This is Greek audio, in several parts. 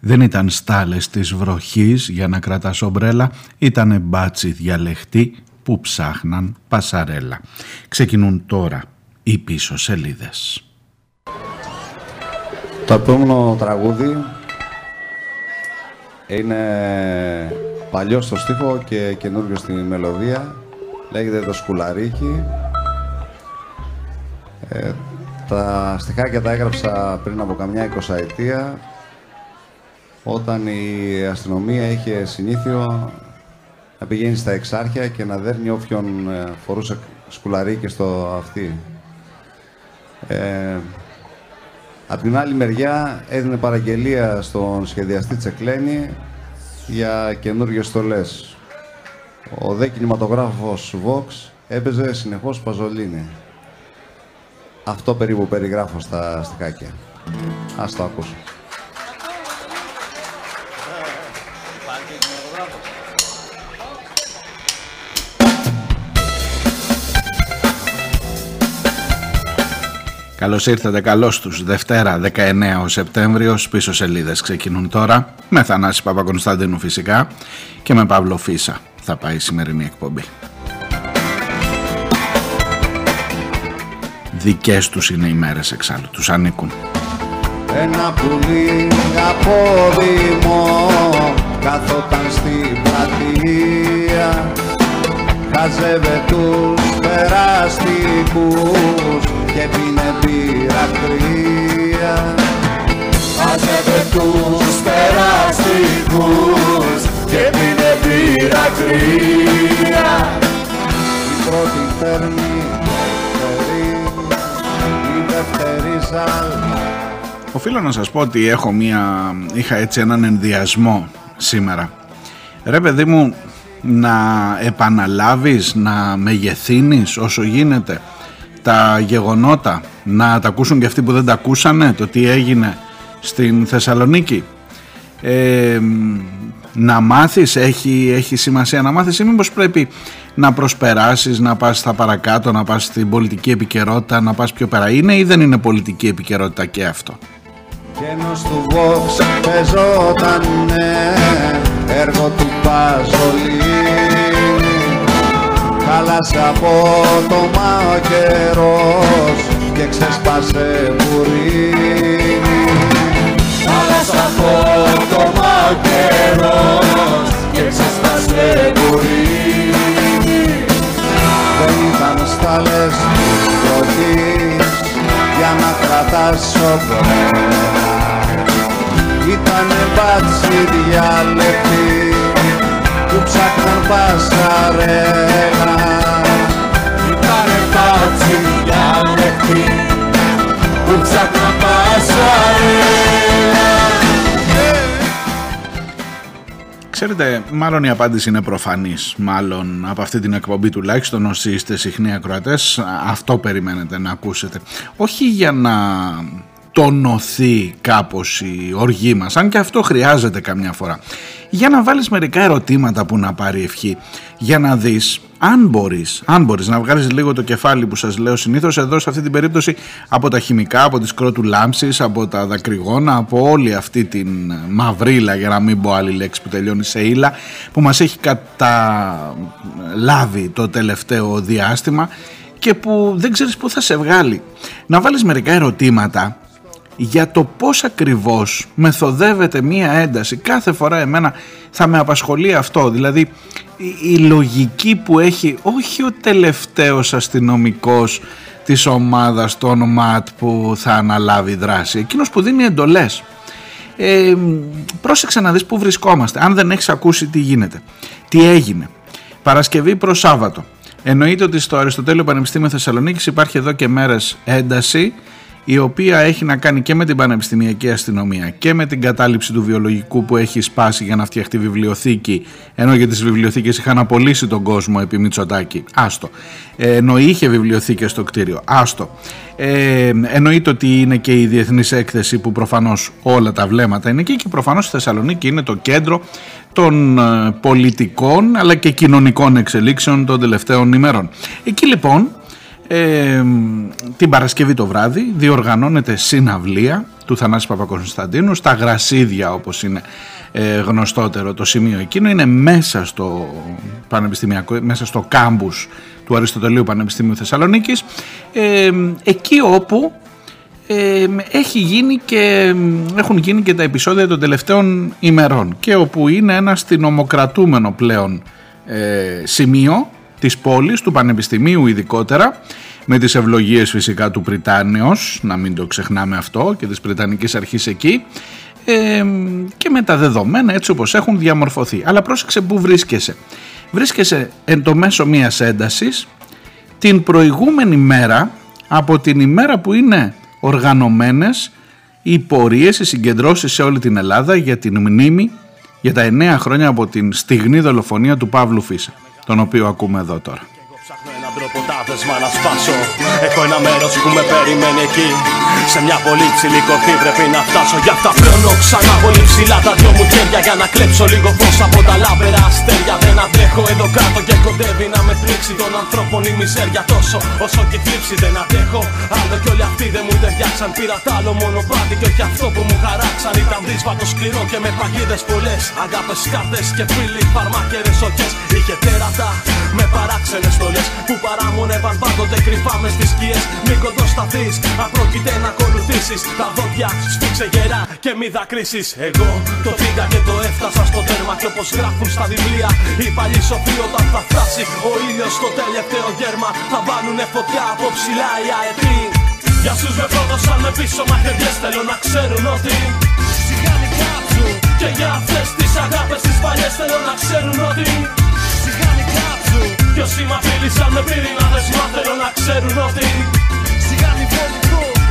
Δεν ήταν στάλες της βροχής για να κρατάς ομπρέλα, ήταν μπάτσι διαλεχτή που ψάχναν πασαρέλα. Ξεκινούν τώρα οι πίσω σελίδες. Το επόμενο τραγούδι είναι παλιό στο στίχο και καινούργιο στη μελωδία. Λέγεται το σκουλαρίκι. Ε, τα στιχάκια τα έγραψα πριν από καμιά εικοσαετία όταν η αστυνομία είχε συνήθειο να πηγαίνει στα εξάρχεια και να δέρνει όποιον ε, φορούσε σκουλαρίκι στο αυτί. Ε, Απ' την άλλη μεριά έδινε παραγγελία στον σχεδιαστή Τσεκλένη για καινούργιες στολές. Ο δε κινηματογράφος Vox έπαιζε συνεχώς Παζολίνη. Αυτό περίπου περιγράφω στα στικάκια. Ας το ακούσω. Καλώς ήρθατε, καλώς τους. Δευτέρα 19 ο Σεπτέμβριος, πίσω σελίδες ξεκινούν τώρα, με Θανάση Παπακονσταντίνου φυσικά και με Παύλο Φίσα θα πάει η σημερινή εκπομπή. Δικές τους είναι οι μέρες εξάλλου, τους ανήκουν. Ένα πουλί από δήμο καθόταν στην πλατεία χάζευε τους περαστικούς και πίνε μπύρα κρύα Μάζευε τους περαστικούς και πίνε μπύρα κρύα Η πρώτη παίρνει δεύτερη, η δεύτερη ζάλα Οφείλω να σας πω ότι έχω μία, είχα έτσι έναν ενδιασμό σήμερα. Ρε παιδί μου, να επαναλάβεις, να μεγεθύνεις όσο γίνεται; Τα γεγονότα, να τα ακούσουν και αυτοί που δεν τα ακούσανε, το τι έγινε στην Θεσσαλονίκη. Ε, να μάθεις, έχει, έχει σημασία να μάθεις ή μήπως πρέπει να προσπεράσεις, να πας στα παρακάτω, να πας στην πολιτική επικαιρότητα, να πας πιο πέρα. Είναι ή δεν είναι πολιτική επικαιρότητα και αυτό; Γένος του Vox παίζονταν έργο του Παζολίνη Χάλασε από το ο καιρός και ξεσπάσε βουρίνι Χάλασε από το ο καιρός και ξεσπάσε βουρίνι Δεν ήταν στάλες της για να κρατάς σοπρένα Ήτανε μπάτσι διάλεκτη που ψάχναν πασαρέλα Ήτανε μπάτσι διάλεκτη που ψάχναν πασαρέλα Ξέρετε, μάλλον η απάντηση είναι προφανής, μάλλον από αυτή την εκπομπή τουλάχιστον όσοι είστε συχνοί ακροατές, αυτό περιμένετε να ακούσετε. Όχι για να τονωθεί κάπως η οργή μας, αν και αυτό χρειάζεται καμιά φορά. Για να βάλεις μερικά ερωτήματα που να πάρει ευχή, για να δεις αν μπορείς, αν μπορείς να βγάλεις λίγο το κεφάλι που σας λέω συνήθως εδώ σε αυτή την περίπτωση από τα χημικά, από τις κρότου λάμψης, από τα δακρυγόνα, από όλη αυτή την μαυρίλα για να μην πω άλλη λέξη που τελειώνει σε ύλα που μας έχει καταλάβει το τελευταίο διάστημα και που δεν ξέρεις πού θα σε βγάλει. Να βάλεις μερικά ερωτήματα για το πώς ακριβώς μεθοδεύεται μία ένταση. Κάθε φορά εμένα θα με απασχολεί αυτό, δηλαδή η, λογική που έχει όχι ο τελευταίος αστυνομικός της ομάδας, των ΜΑΤ που θα αναλάβει δράση, εκείνος που δίνει εντολές. Ε, πρόσεξε να δεις που βρισκόμαστε, αν δεν έχεις ακούσει τι γίνεται. Τι έγινε. Παρασκευή προς Σάββατο. Εννοείται ότι στο Αριστοτέλειο Πανεπιστήμιο Θεσσαλονίκης υπάρχει εδώ και μέρες ένταση η οποία έχει να κάνει και με την πανεπιστημιακή αστυνομία και με την κατάληψη του βιολογικού που έχει σπάσει για να φτιαχτεί βιβλιοθήκη ενώ για τις βιβλιοθήκες είχαν απολύσει τον κόσμο επί Μητσοτάκη. Άστο. Ε, ενώ είχε βιβλιοθήκες στο κτίριο. Άστο. Ε, εννοείται ότι είναι και η διεθνής έκθεση που προφανώς όλα τα βλέμματα είναι εκεί και προφανώς η Θεσσαλονίκη είναι το κέντρο των ε, πολιτικών αλλά και κοινωνικών εξελίξεων των τελευταίων ημέρων εκεί λοιπόν Ε, την Παρασκευή το βράδυ διοργανώνεται συναυλία του Θανάση Παπακοσταντίνου στα Γρασίδια όπως είναι ε, γνωστότερο το σημείο εκείνο. Είναι μέσα στο πανεπιστημιακό, μέσα στο κάμπους του Αριστοτελείου Πανεπιστημίου Θεσσαλονίκης. Ε, εκεί όπου ε, έχει γίνει και, έχουν γίνει και τα επεισόδια των τελευταίων ημερών και όπου είναι ένα αστυνομοκρατούμενο πλέον ε, σημείο της πόλης, του Πανεπιστημίου ειδικότερα με τις ευλογίες φυσικά του Πριτάνιος, να μην το ξεχνάμε αυτό και της Πριτανικής Αρχής εκεί ε, και με τα δεδομένα έτσι όπως έχουν διαμορφωθεί. Αλλά πρόσεξε που βρίσκεσαι. Βρίσκεσαι εν το μέσο μιας έντασης την προηγούμενη μέρα από την ημέρα που είναι οργανωμένες οι πορείες, οι συγκεντρώσεις σε όλη την Ελλάδα για την μνήμη για τα εννέα χρόνια από την στιγνή δολοφονία του Παύλου Φίσα, τον οποίο ακούμε εδώ τώρα. Τρόπο τα δεσμά να σπάσω. Έχω ένα μέρος που με περιμένει εκεί Σε μια πολύ ψηλή κορφή πρέπει να φτάσω Γι' αυτά. Πλώνω ξανά πολύ ψηλά τα δυο μου χέρια Για να κλέψω λίγο φως από τα λάβερα αστέρια. Δεν αντέχω εδώ κάτω και κοντεύει να με τρίξει Των ανθρώπων η μιζέρια τόσο όσο και θλίψη Δεν αντέχω. Άλλο κι όλοι αυτοί δεν μου ταιριάξαν Πήρα τ' άλλο μονοπάτι και όχι αυτό που μου χαράξαν. Ήταν δύσβατο σκληρό και με παγίδες πολλές. Αγάπες κάρτες και φίλοι φαρμάκερες οκές Είχε τέρατα με παράξενες στολές που παράμονευαν πάντοτε κρυφά μες στις σκιές. Μην κοντοσταθείς, απρόκειται να ακολουθήσεις Τα δόντια σφίξε γερά και μη δακρύσεις. Εγώ το πήγα και το έφτασα στο τέρμα Και όπως γράφουν στα βιβλία οι παλιοί σοφοί όταν θα φτάσει Ο ήλιος στο τελευταίο γέρμα θα βάλουνε φωτιά από ψηλά οι αετοί. Για σους με πρόδωσαν με πίσω μαχαιριές θέλω να ξέρουν ότι Σιγάνι κάψου Και για αυτές τις αγάπες τις παλιές θέλω να ξέρουν ότι Σιγάνι κάψου κι όσοι μ' απειλήσαν με πυρηνάδες μα θέλω να ξέρουν ότι Σιγά μη φοβηθώ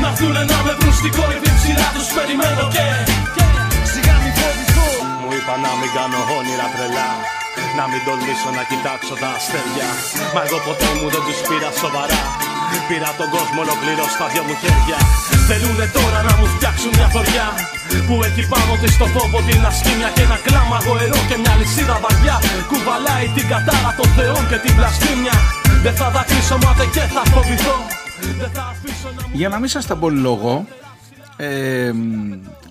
Να έρθουνε να με βρουν στην κορυφή ψηλά τους περιμένω και Σιγά μη φοβηθώ Μου είπα να μην κάνω όνειρα τρελά να μην τολμήσω να κοιτάξω τα αστέρια. Μα εγώ ποτέ μου δεν τους πήρα σοβαρά. Πήρα τον κόσμο ολοκληρώ στα δυο μου χέρια. Θέλουνε τώρα να μου φτιάξουν μια θωριά Που έχει πάνω της στο φόβο την ασκήμια Και ένα κλάμα γοερό και μια λυσίδα βαριά. Κουβαλάει την κατάρα των θεών και την πλαστήμια. Δεν θα δακρύσω μάται και θα φοβηθώ Δεν θα αφήσω να Για να μην σας τα λόγο ε,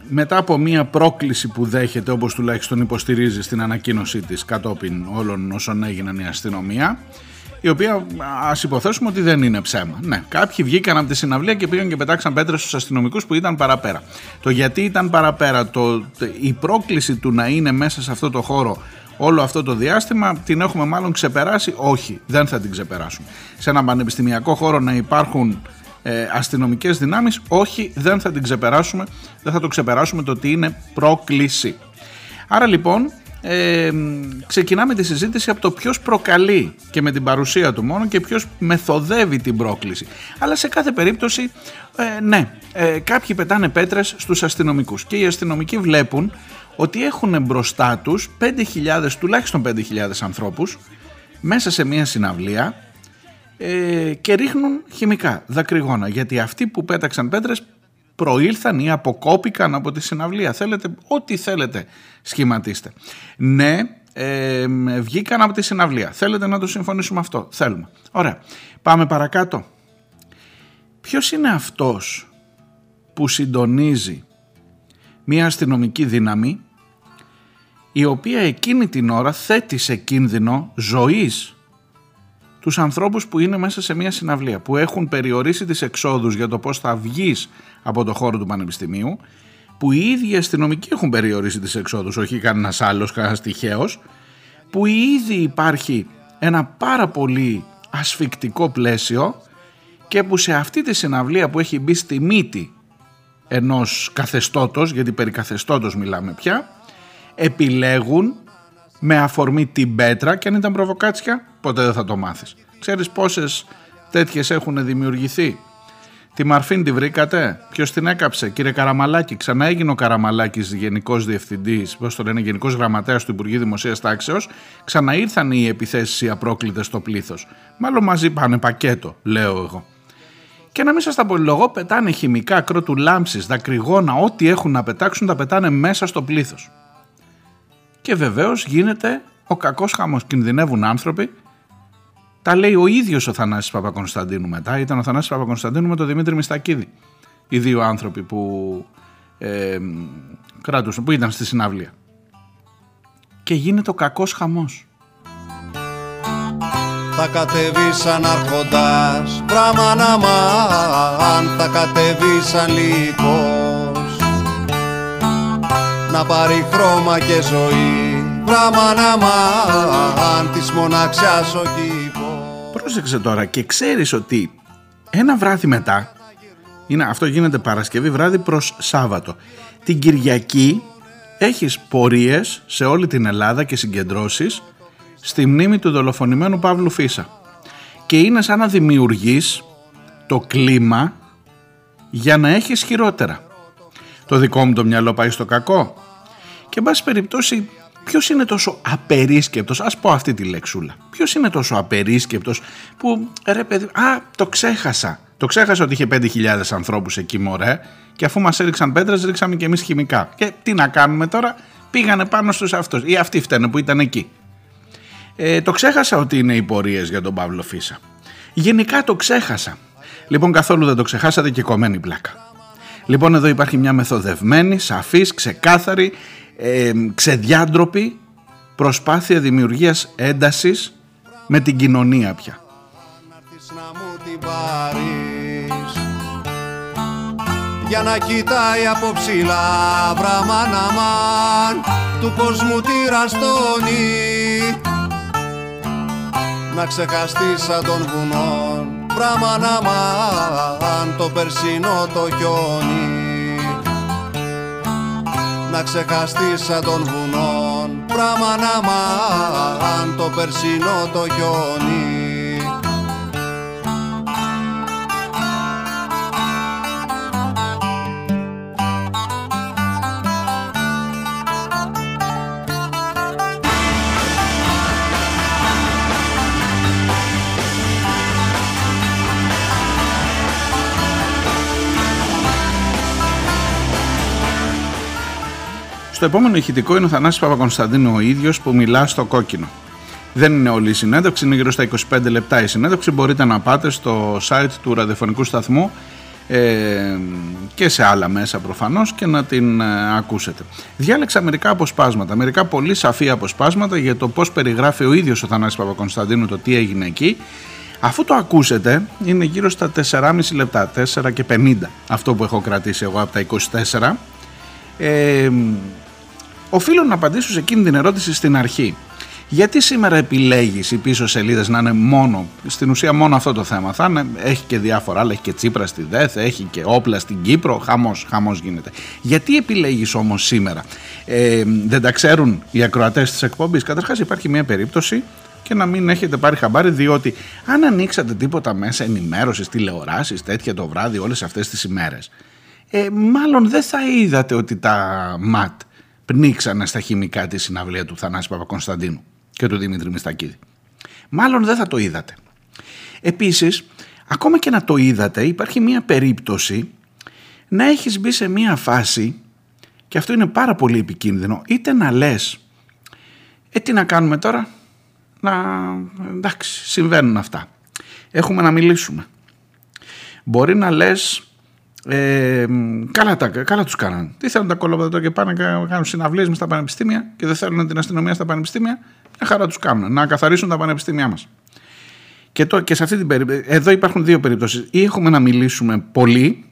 μετά από μια πρόκληση που δέχεται όπως τουλάχιστον υποστηρίζει στην ανακοίνωσή της κατόπιν όλων όσων έγιναν η αστυνομία η οποία ας υποθέσουμε ότι δεν είναι ψέμα. Ναι, κάποιοι βγήκαν από τη συναυλία και πήγαν και πετάξαν πέτρες στους αστυνομικούς που ήταν παραπέρα. Το γιατί ήταν παραπέρα, το, η πρόκληση του να είναι μέσα σε αυτό το χώρο όλο αυτό το διάστημα την έχουμε μάλλον ξεπεράσει. Όχι, δεν θα την ξεπεράσουμε. Σε ένα πανεπιστημιακό χώρο να υπάρχουν ε, αστυνομικές δυνάμεις, όχι, δεν θα την ξεπεράσουμε. Δεν θα το ξεπεράσουμε το ότι είναι πρόκληση. Άρα λοιπόν ε, ξεκινάμε τη συζήτηση από το ποιος προκαλεί και με την παρουσία του μόνο και ποιος μεθοδεύει την πρόκληση. Αλλά σε κάθε περίπτωση, ε, ναι, ε, κάποιοι πετάνε πέτρες στους αστυνομικούς και οι αστυνομικοί βλέπουν ότι έχουν μπροστά τους 5.000, τουλάχιστον 5.000 ανθρώπους μέσα σε μια συναυλία ε, και ρίχνουν χημικά, δακρυγόνα. Γιατί αυτοί που πέταξαν πέτρες προήλθαν ή αποκόπηκαν από τη συναυλία. Θέλετε, ό,τι θέλετε σχηματίστε. Ναι, ε, βγήκαν από τη συναυλία. Θέλετε να το συμφωνήσουμε αυτό; Θέλουμε. Ωραία. Πάμε παρακάτω. Ποιος είναι αυτός που συντονίζει μια αστυνομική δύναμη η οποία εκείνη την ώρα θέτει σε κίνδυνο ζωής τους ανθρώπους που είναι μέσα σε μια συναυλία, που έχουν περιορίσει τις εξόδους για το πώς θα βγεις από το χώρο του Πανεπιστημίου, που οι ίδιοι αστυνομικοί έχουν περιορίσει τις εξόδους, όχι κανένας άλλος, κανένας τυχαίος, που ήδη υπάρχει ένα πάρα πολύ ασφικτικό πλαίσιο και που σε αυτή τη συναυλία που έχει μπει στη μύτη ενός καθεστώτος, γιατί περί καθεστώτος μιλάμε πια, επιλέγουν με αφορμή την πέτρα και αν ήταν προβοκάτσια ποτέ δεν θα το μάθεις. Ξέρεις πόσες τέτοιες έχουν δημιουργηθεί; Τη Μαρφίν τη βρήκατε; Ποιος την έκαψε, κύριε Καραμαλάκη. Ξανά έγινε ο Καραμαλάκης γενικός διευθυντής, πώς το λένε, γενικός γραμματέας του Υπουργείου Δημοσίας Τάξεως. Ξαναήρθαν οι επιθέσεις οι απρόκλητες στο πλήθος. Μάλλον μαζί πάνε πακέτο, λέω εγώ. Και να μην σας τα πολυλογώ, πετάνε χημικά, κρότου λάμψης, δακρυγόνα, ό,τι έχουν να πετάξουν τα πετάνε μέσα στο πλήθος. Και βεβαίως γίνεται ο κακός χαμός. Κινδυνεύουν άνθρωποι Τα λέει ο ίδιος ο Θανάσης Παπακονσταντίνου μετά. Ήταν ο Θανάσης Παπακονσταντίνου με τον Δημήτρη Μιστακίδη. Οι δύο άνθρωποι που ε, κράτουσαν, που ήταν στη συναυλία. Και γίνεται ο κακός χαμός. Θα κατεβεί σαν αρχοντάς, πράγμα να αν θα κατεβεί σαν λύκος Να πάρει χρώμα και ζωή, πράγμα να αν της μοναξιάς ο κήπος Πρόσεξε τώρα και ξέρεις ότι ένα βράδυ μετά, είναι, αυτό γίνεται Παρασκευή βράδυ προς Σάββατο, την Κυριακή έχεις πορείες σε όλη την Ελλάδα και συγκεντρώσεις στη μνήμη του δολοφονημένου Παύλου Φίσα. Και είναι σαν να δημιουργείς το κλίμα για να έχεις χειρότερα. Το δικό μου το μυαλό πάει στο κακό. Και εν πάση περιπτώσει ποιος είναι τόσο απερίσκεπτος, ας πω αυτή τη λεξούλα, ποιος είναι τόσο απερίσκεπτος που ρε παιδί, α το ξέχασα. Το ξέχασα ότι είχε 5.000 ανθρώπους εκεί μωρέ και αφού μας έριξαν πέτρες ρίξαμε και εμείς χημικά. Και τι να κάνουμε τώρα, πήγανε πάνω στους αυτούς ή αυτοί φταίνε που ήταν εκεί. Ε, το ξέχασα ότι είναι οι πορείες για τον Παύλο Φίσα. Γενικά το ξέχασα. Λοιπόν, καθόλου δεν το ξεχάσατε και κομμένη πλάκα. Λοιπόν, εδώ υπάρχει μια μεθοδευμένη, σαφής, ξεκάθαρη, ε, ξεδιάντροπη προσπάθεια δημιουργίας έντασης με την κοινωνία πια. Για να κοιτάει από ψηλά βραμάναμαν του κόσμου τη ραστόνι να ξεχαστεί σαν των βουνών Πράμα να μαν το περσινό το χιόνι Να ξεχαστεί σαν των βουνών Πράμα να μαν το περσινό το χιόνι Στο επόμενο ηχητικό είναι ο Θανάσης Παπακονσταντίνου ο ίδιος που μιλά στο κόκκινο. Δεν είναι όλη η συνέντευξη, είναι γύρω στα 25 λεπτά η συνέντευξη. Μπορείτε να πάτε στο site του ραδιοφωνικού σταθμού ε, και σε άλλα μέσα προφανώς και να την ε, ακούσετε. Διάλεξα μερικά αποσπάσματα, μερικά πολύ σαφή αποσπάσματα για το πώς περιγράφει ο ίδιος ο Θανάσης Παπακονσταντίνου το τι έγινε εκεί. Αφού το ακούσετε είναι γύρω στα 4,5 λεπτά, 4 και 50 αυτό που έχω κρατήσει εγώ από τα 24. Ε, οφείλω να απαντήσω σε εκείνη την ερώτηση στην αρχή. Γιατί σήμερα επιλέγεις οι πίσω σελίδες να είναι μόνο, στην ουσία μόνο αυτό το θέμα; Θα είναι, έχει και διάφορα άλλα, έχει και τσίπρα στη ΔΕΘ, έχει και όπλα στην Κύπρο, χαμός, χαμός γίνεται. Γιατί επιλέγεις όμως σήμερα; Ε, δεν τα ξέρουν οι ακροατές της εκπομπής; Καταρχάς υπάρχει μια περίπτωση και να μην έχετε πάρει χαμπάρι διότι αν ανοίξατε τίποτα μέσα ενημέρωσης, τηλεοράσεις, τέτοια το βράδυ όλες αυτές τις ημέρες ε, μάλλον δεν θα είδατε ότι τα ΜΑΤ πνίξανε στα χημικά τη συναυλία του Θανάση Παπακονσταντίνου και του Δημήτρη Μιστακίδη. Μάλλον δεν θα το είδατε. Επίσης, ακόμα και να το είδατε, υπάρχει μια περίπτωση να έχεις μπει σε μια φάση και αυτό είναι πάρα πολύ επικίνδυνο, είτε να λες ε τι να κάνουμε τώρα, να εντάξει συμβαίνουν αυτά. Έχουμε να μιλήσουμε. Μπορεί να λες ε, καλά, τα, καλά τους κάνανε. Τι θέλουν τα κολόπεδα και πάνε και κάνουν συναυλίες μες στα πανεπιστήμια και δεν θέλουν την αστυνομία στα πανεπιστήμια. Μια χαρά τους κάνουν. Να καθαρίσουν τα πανεπιστήμια μας. Και, το, και σε αυτή την περίπτωση, εδώ υπάρχουν δύο περιπτώσεις. Ή έχουμε να μιλήσουμε πολύ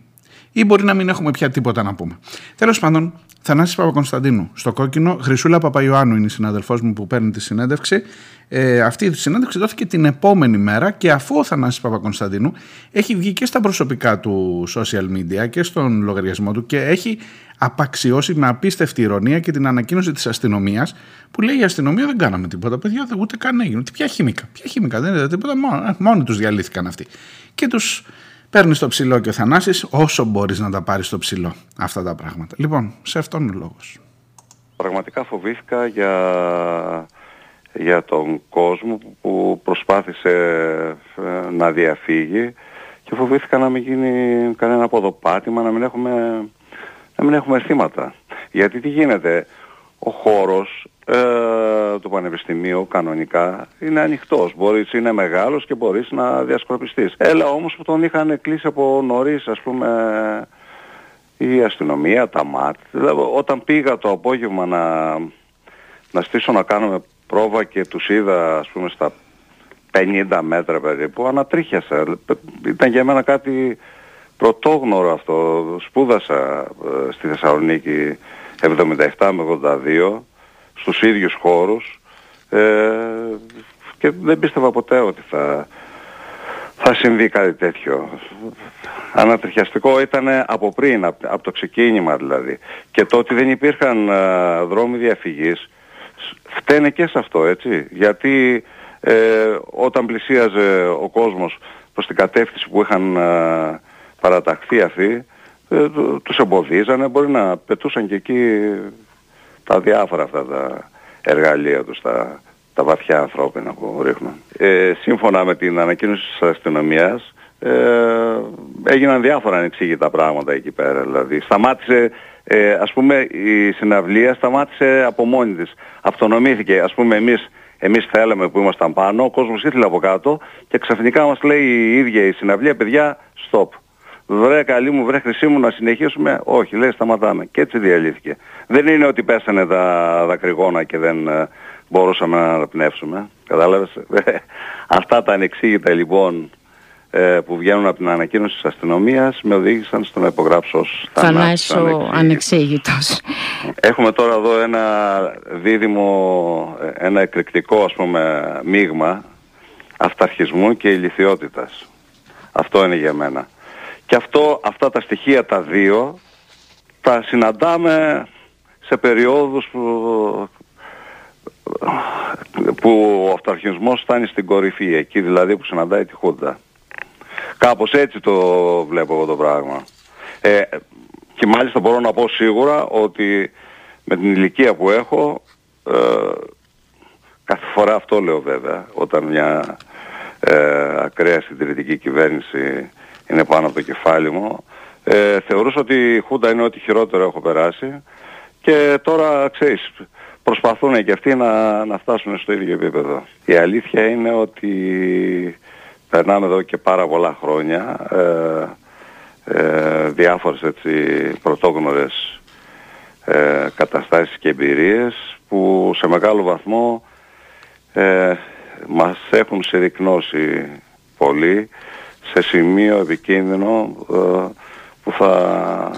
ή μπορεί να μην έχουμε πια τίποτα να πούμε. Τέλος πάντων, Θανάσης Παπακονσταντίνου στο κόκκινο, Χρυσούλα Παπαϊωάννου είναι η συνάδελφός μου που παίρνει τη συνέντευξη. Ε, αυτή η συνέντευξη δόθηκε την επόμενη μέρα και αφού ο Θανάσης Παπακονσταντίνου έχει βγει και στα προσωπικά του social media και στον λογαριασμό του και έχει απαξιώσει με απίστευτη ηρωνία και την ανακοίνωση της αστυνομίας που λέει η αστυνομία δεν κάναμε τίποτα παιδιά ούτε καν έγινε. Ποια χημικά, ποια χημικά δεν είδατε τίποτα μόνο, μόνοι τους διαλύθηκαν αυτοί. Και τους Παίρνεις το ψηλό και ο Θανάσης όσο μπορείς να τα πάρεις στο ψηλό αυτά τα πράγματα. Λοιπόν, σε αυτόν ο λόγος. Πραγματικά φοβήθηκα για, για τον κόσμο που προσπάθησε ε, να διαφύγει και φοβήθηκα να μην γίνει κανένα ποδοπάτημα, να μην έχουμε, να μην έχουμε θύματα. Γιατί τι γίνεται, ο χώρος ε, του Πανεπιστημίου κανονικά είναι ανοιχτός. Μπορείς, είναι μεγάλος και μπορείς να διασκορπιστείς. Έλα όμως που τον είχαν κλείσει από νωρίς ας πούμε η αστυνομία, τα ΜΑΤ. Δηλαδή, όταν πήγα το απόγευμα να, να στήσω να κάνουμε πρόβα και τους είδα ας πούμε στα 50 μέτρα περίπου, ανατρίχιασα. Ήταν για μένα κάτι πρωτόγνωρο αυτό. Σπούδασα ε, στη Θεσσαλονίκη 77 με 82 στους ίδιους χώρους ε, και δεν πίστευα ποτέ ότι θα, θα συμβεί κάτι τέτοιο. Ανατριχιαστικό ήταν από πριν, από, το ξεκίνημα δηλαδή. Και το ότι δεν υπήρχαν ε, δρόμοι διαφυγής φταίνε και σε αυτό, έτσι. Γιατί ε, όταν πλησίαζε ο κόσμος προς την κατεύθυνση που είχαν ε, παραταχθεί αυτοί, ε, τους εμποδίζανε, μπορεί να πετούσαν και εκεί τα διάφορα αυτά τα εργαλεία τους, τα, τα βαθιά ανθρώπινα που ρίχνουν. Ε, σύμφωνα με την ανακοίνωση της αστυνομίας, ε, έγιναν διάφορα ανεξήγητα πράγματα εκεί πέρα. Δηλαδή, σταμάτησε, ε, ας πούμε, η συναυλία σταμάτησε από μόνη της. Αυτονομήθηκε. Ας πούμε, εμείς, εμείς θέλαμε που ήμασταν πάνω, ο κόσμος ήθελε από κάτω και ξαφνικά μας λέει η ίδια η συναυλία, παιδιά, stop βρε καλή μου, βρε χρυσή μου να συνεχίσουμε. Όχι, λέει σταματάμε. Και έτσι διαλύθηκε. Δεν είναι ότι πέσανε τα δακρυγόνα και δεν ε, μπορούσαμε να αναπνεύσουμε. Κατάλαβες; Αυτά τα ανεξήγητα λοιπόν ε, που βγαίνουν από την ανακοίνωση της αστυνομίας με οδήγησαν στο να υπογράψω ως Θανάσιο ανεξήγητος. Έχουμε τώρα εδώ ένα δίδυμο, ε, ένα εκρηκτικό ας πούμε μείγμα αυταρχισμού και ηλικιότητας. Αυτό είναι για μένα. Και αυτό, αυτά τα στοιχεία τα δύο τα συναντάμε σε περιόδους που, που ο αυταρχισμός φτάνει στην κορυφή, εκεί δηλαδή που συναντάει τη Χούντα. Κάπως έτσι το βλέπω εγώ το πράγμα. Ε, και μάλιστα μπορώ να πω σίγουρα ότι με την ηλικία που έχω, ε, κάθε φορά αυτό λέω βέβαια, όταν μια ε, ακραία συντηρητική κυβέρνηση είναι πάνω από το κεφάλι μου. Ε, θεωρούσα ότι η Χούντα είναι ό,τι χειρότερο έχω περάσει και τώρα ξέρεις προσπαθούν και αυτοί να, να φτάσουν στο ίδιο επίπεδο. Η αλήθεια είναι ότι περνάμε εδώ και πάρα πολλά χρόνια ε, ε, διάφορες έτσι πρωτόγνωρες ε, καταστάσεις και εμπειρίες που σε μεγάλο βαθμό ε, μας έχουν συρρυκνώσει πολύ σε σημείο επικίνδυνο ε, που θα,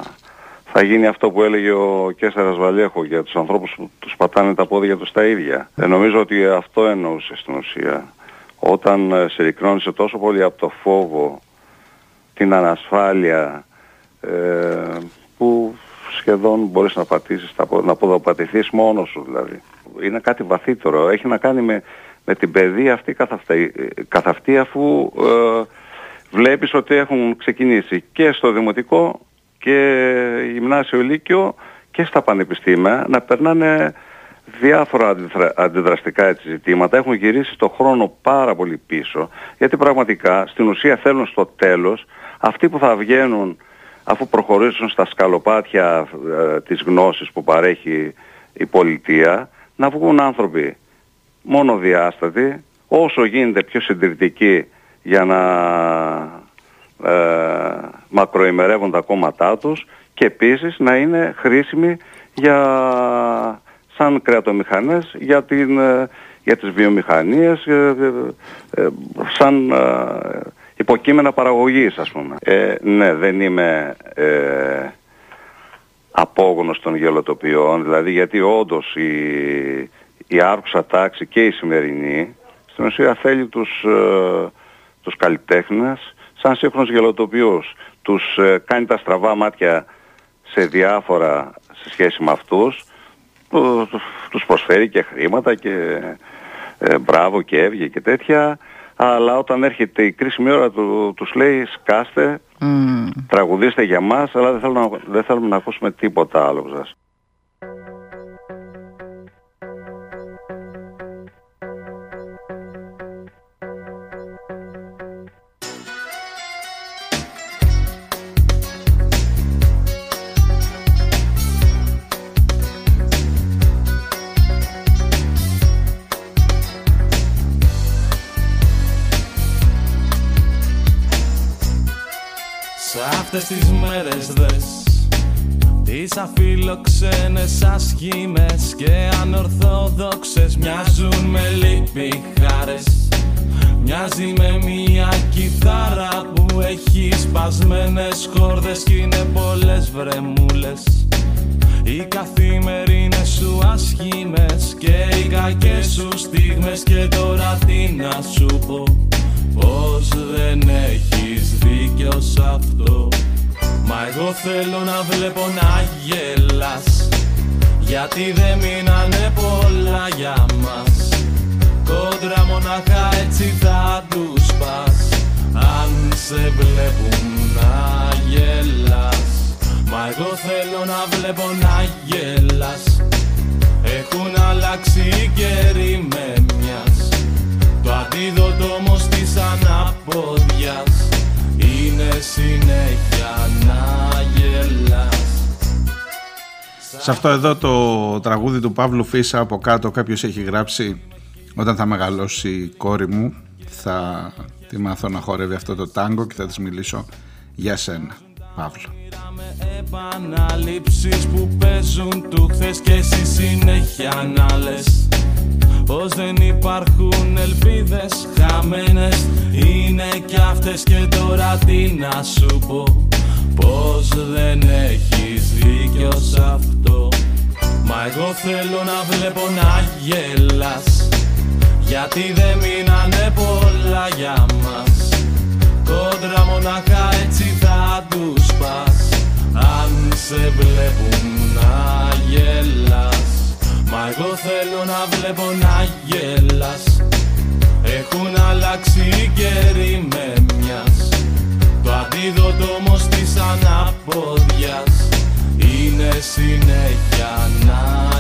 θα γίνει αυτό που έλεγε ο Κέσσαρας Βαλέχο για τους ανθρώπους που τους πατάνε τα πόδια τους τα ίδια. Ε, νομίζω ότι αυτό εννοούσε στην ουσία. Όταν ε, συρρυκνώνησε τόσο πολύ από το φόβο, την ανασφάλεια, ε, που σχεδόν μπορείς να πατήσεις, να ποδοπατηθείς μόνος σου δηλαδή. Είναι κάτι βαθύτερο. Έχει να κάνει με, με την παιδεία αυτή καθ' αυτή, αφού βλέπεις ότι έχουν ξεκινήσει και στο Δημοτικό και Γυμνάσιο Λύκειο και στα πανεπιστήμια να περνάνε διάφορα αντιδραστικά έτσι ζητήματα. Έχουν γυρίσει το χρόνο πάρα πολύ πίσω γιατί πραγματικά στην ουσία θέλουν στο τέλος αυτοί που θα βγαίνουν αφού προχωρήσουν στα σκαλοπάτια ε, της γνώσης που παρέχει η πολιτεία να βγουν άνθρωποι μόνο διάστατοι όσο γίνεται πιο συντηρητικοί για να ε, μακροημερεύουν τα κόμματά τους και επίσης να είναι χρήσιμοι για, σαν κρεατομηχανές για, την, ε, για τις βιομηχανίες, ε, ε, σαν υποκείμενα παραγωγής ας πούμε. ναι, δεν είμαι ε, απόγονος των γελοτοποιών, δηλαδή γιατί όντως η, η άρχουσα τάξη και η σημερινή στην ουσία θέλει τους τους καλλιτέχνες σαν σύγχρονος γελοτοποιούς. Τους ε, κάνει τα στραβά μάτια σε διάφορα σε σχέση με αυτούς, τους προσφέρει και χρήματα και ε, μπράβο και έβγε και τέτοια, αλλά όταν έρχεται η κρίσιμη ώρα του, τους λέει σκάστε, mm. τραγουδίστε για μας, αλλά δεν θέλουμε, να, δεν θέλουμε να ακούσουμε τίποτα άλλο σας. Αυτές τις μέρες δες. Τις αφιλοξένες ασχήμες και ανορθόδοξες Μοιάζουν με λυπηχάρες Μοιάζει με μια κιθάρα που έχει σπασμένες χόρδες Κι είναι πολλές βρεμούλες. Οι καθημερινές σου ασχήμες και οι κακές σου στιγμές Και τώρα τι να σου πω Πως δεν έχεις δίκιο σ' αυτό; Μα εγώ θέλω να βλέπω να γελάς. Γιατί δεν μείνανε πολλά για μας. Κόντρα μοναχά έτσι θα τους πας. Αν σε βλέπουν να γελάς. Μα εγώ θέλω να βλέπω να γελάς. Έχουν αλλάξει οι καιροί με μιας. Το αντίδοτο συνέχεια να γελάς. Σε αυτό εδώ το τραγούδι του Παύλου Φίσα από κάτω κάποιος έχει γράψει όταν θα μεγαλώσει η κόρη μου θα τη μάθω να χορεύει αυτό το τάγκο και θα της μιλήσω για σένα Παύλο επαναλήψεις που παίζουν του χθες και εσύ συνέχεια να λες Πως δεν υπάρχουν ελπίδες χαμένες. Είναι κι αυτές και τώρα τι να σου πω Πως δεν έχεις δίκιο σ' αυτό. Μα εγώ θέλω να βλέπω να γελάς Γιατί δεν μείνανε πολλά για μας. Κόντρα μοναχά έτσι θα τους πας Αν σε βλέπουν να γελάς Μα εγώ θέλω να βλέπω να γελάς. Έχουν αλλάξει οι καιροί με μιας. Το αντίδοτο όμως της αναποδιάς. Είναι συνέχεια να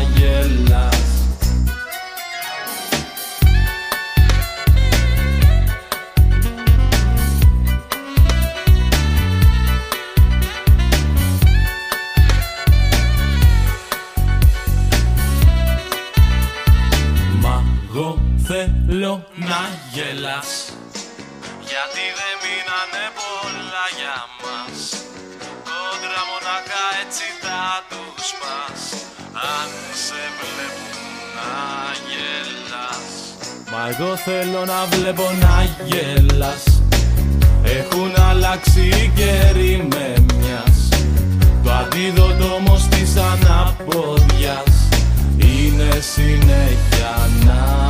θέλω να γελάς. Γιατί δεν μείνανε πολλά για μας. Κόντρα μοναχά έτσι θα τους πας. Αν σε βλέπουν να γελάς. Μα εγώ θέλω να βλέπω να γελάς. Έχουν αλλάξει οι καιροί με μιας. Το αντίδοτο όμως της αναποδιάς. Είναι συνέχεια να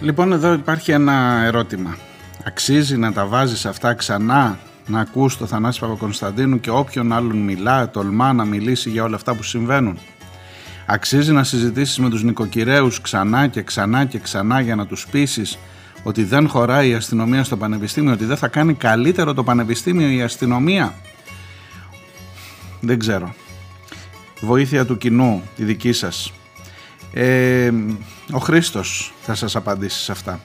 Λοιπόν εδώ υπάρχει ένα ερώτημα Αξίζει να τα βάζεις αυτά ξανά να ακούς το Θανάση Παπακονσταντίνου και όποιον άλλον μιλά, τολμά να μιλήσει για όλα αυτά που συμβαίνουν; Αξίζει να συζητήσεις με τους νοικοκυρέους ξανά και ξανά και ξανά για να τους πείσεις ότι δεν χωράει η αστυνομία στο πανεπιστήμιο, ότι δεν θα κάνει καλύτερο το πανεπιστήμιο η αστυνομία; Δεν ξέρω. Βοήθεια του κοινού, τη δική σας. Ε, ο Χρήστος θα σας απαντήσει σε αυτά.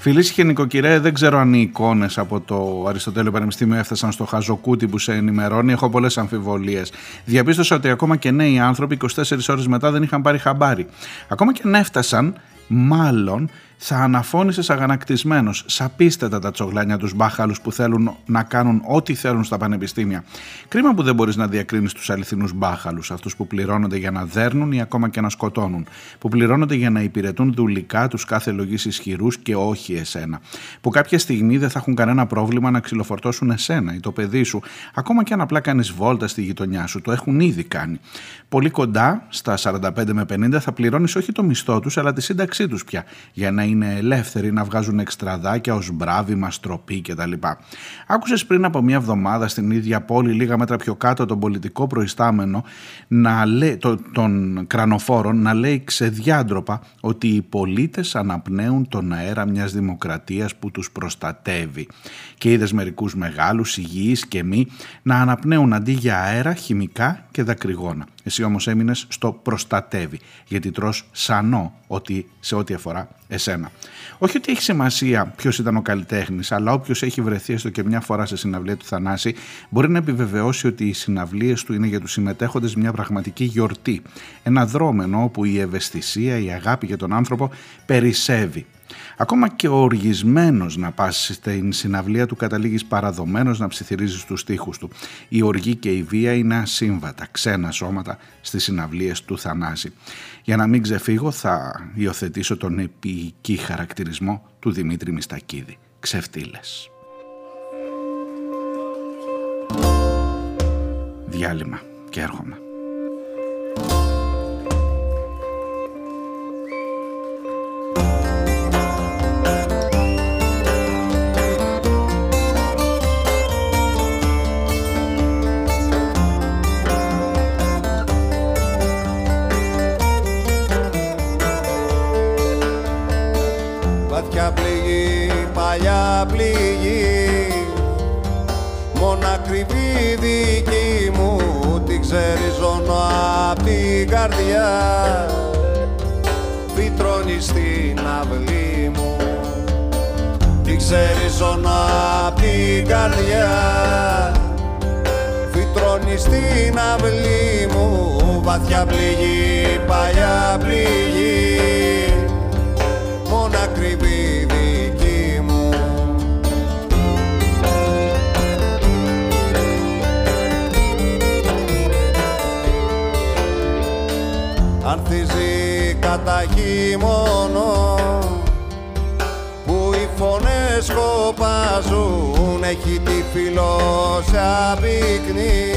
Φίλοι και νοικοκυρέ, δεν ξέρω αν οι εικόνες από το Αριστοτέλειο Πανεπιστήμιο έφτασαν στο χαζοκούτι που σε ενημερώνει. Έχω πολλές αμφιβολίες. Διαπίστωσα ότι ακόμα και νέοι άνθρωποι 24 ώρες μετά δεν είχαν πάρει χαμπάρι. Ακόμα και αν έφτασαν, μάλλον θα αναφώνησες αγανακτισμένος, σαπίστετα τα τσογλάνια τους μπάχαλους που θέλουν να κάνουν ό,τι θέλουν στα πανεπιστήμια. Κρίμα που δεν μπορείς να διακρίνεις τους αληθινούς μπάχαλους, αυτούς που πληρώνονται για να δέρνουν ή ακόμα και να σκοτώνουν, που πληρώνονται για να υπηρετούν δουλικά τους κάθε λογής ισχυρούς και όχι εσένα, που κάποια στιγμή δεν θα έχουν κανένα πρόβλημα να ξυλοφορτώσουν εσένα ή το παιδί σου, ακόμα και αν απλά κάνεις βόλτα στη γειτονιά σου, το έχουν ήδη κάνει. Πολύ κοντά, στα 45 με 50, θα πληρώνεις όχι το μισθό τους, αλλά τη σύνταξή τους πια, για να είναι ελεύθεροι να βγάζουν εξτραδάκια ως μπράβη, μαστροπή κτλ. Άκουσες πριν από μια εβδομάδα στην ίδια πόλη, λίγα μέτρα πιο κάτω, τον πολιτικό προϊστάμενο, να λέ, το, των κρανοφόρων, να λέει ξεδιάντροπα ότι οι πολίτες αναπνέουν τον αέρα μιας δημοκρατίας που τους προστατεύει. Και είδες μερικούς μεγάλους, υγιείς και μη, να αναπνέουν αντί για αέρα, χημικά και δακρυγόνα. Εσύ όμως έμεινες στο προστατεύει, γιατί τρως σανό ότι, σε ό,τι αφορά εσένα. Όχι ότι έχει σημασία ποιος ήταν ο καλλιτέχνης, αλλά όποιος έχει βρεθεί έστω και μια φορά σε συναυλία του Θανάση, μπορεί να επιβεβαιώσει ότι οι συναυλίες του είναι για τους συμμετέχοντες μια πραγματική γιορτή. Ένα δρόμενο όπου η ευαισθησία, η αγάπη για τον άνθρωπο περισσεύει. Ακόμα και ο οργισμένος να πας στην συναυλία του καταλήγεις παραδομένος να ψιθυρίζεις τους στίχους του. Η οργή και η βία είναι ασύμβατα, ξένα σώματα στις συναυλίες του Θανάση. Για να μην ξεφύγω θα υιοθετήσω τον επίοικη χαρακτηρισμό του Δημήτρη Μιστακίδη. Ξεφτύλες. Διάλειμμα και έρχομαι. Καρδιά. Φυτρώνει στην αυλή μου Τι ξέρεις ζώνα απ' την καρδιά. Φυτρώνει στην αυλή μου βαθιά πληγή, παλιά πληγή. Μόνο ακριβή ανθίζει κατά χειμώνο που οι φωνές σκοπάζουν έχει τη φιλόσα πυκνή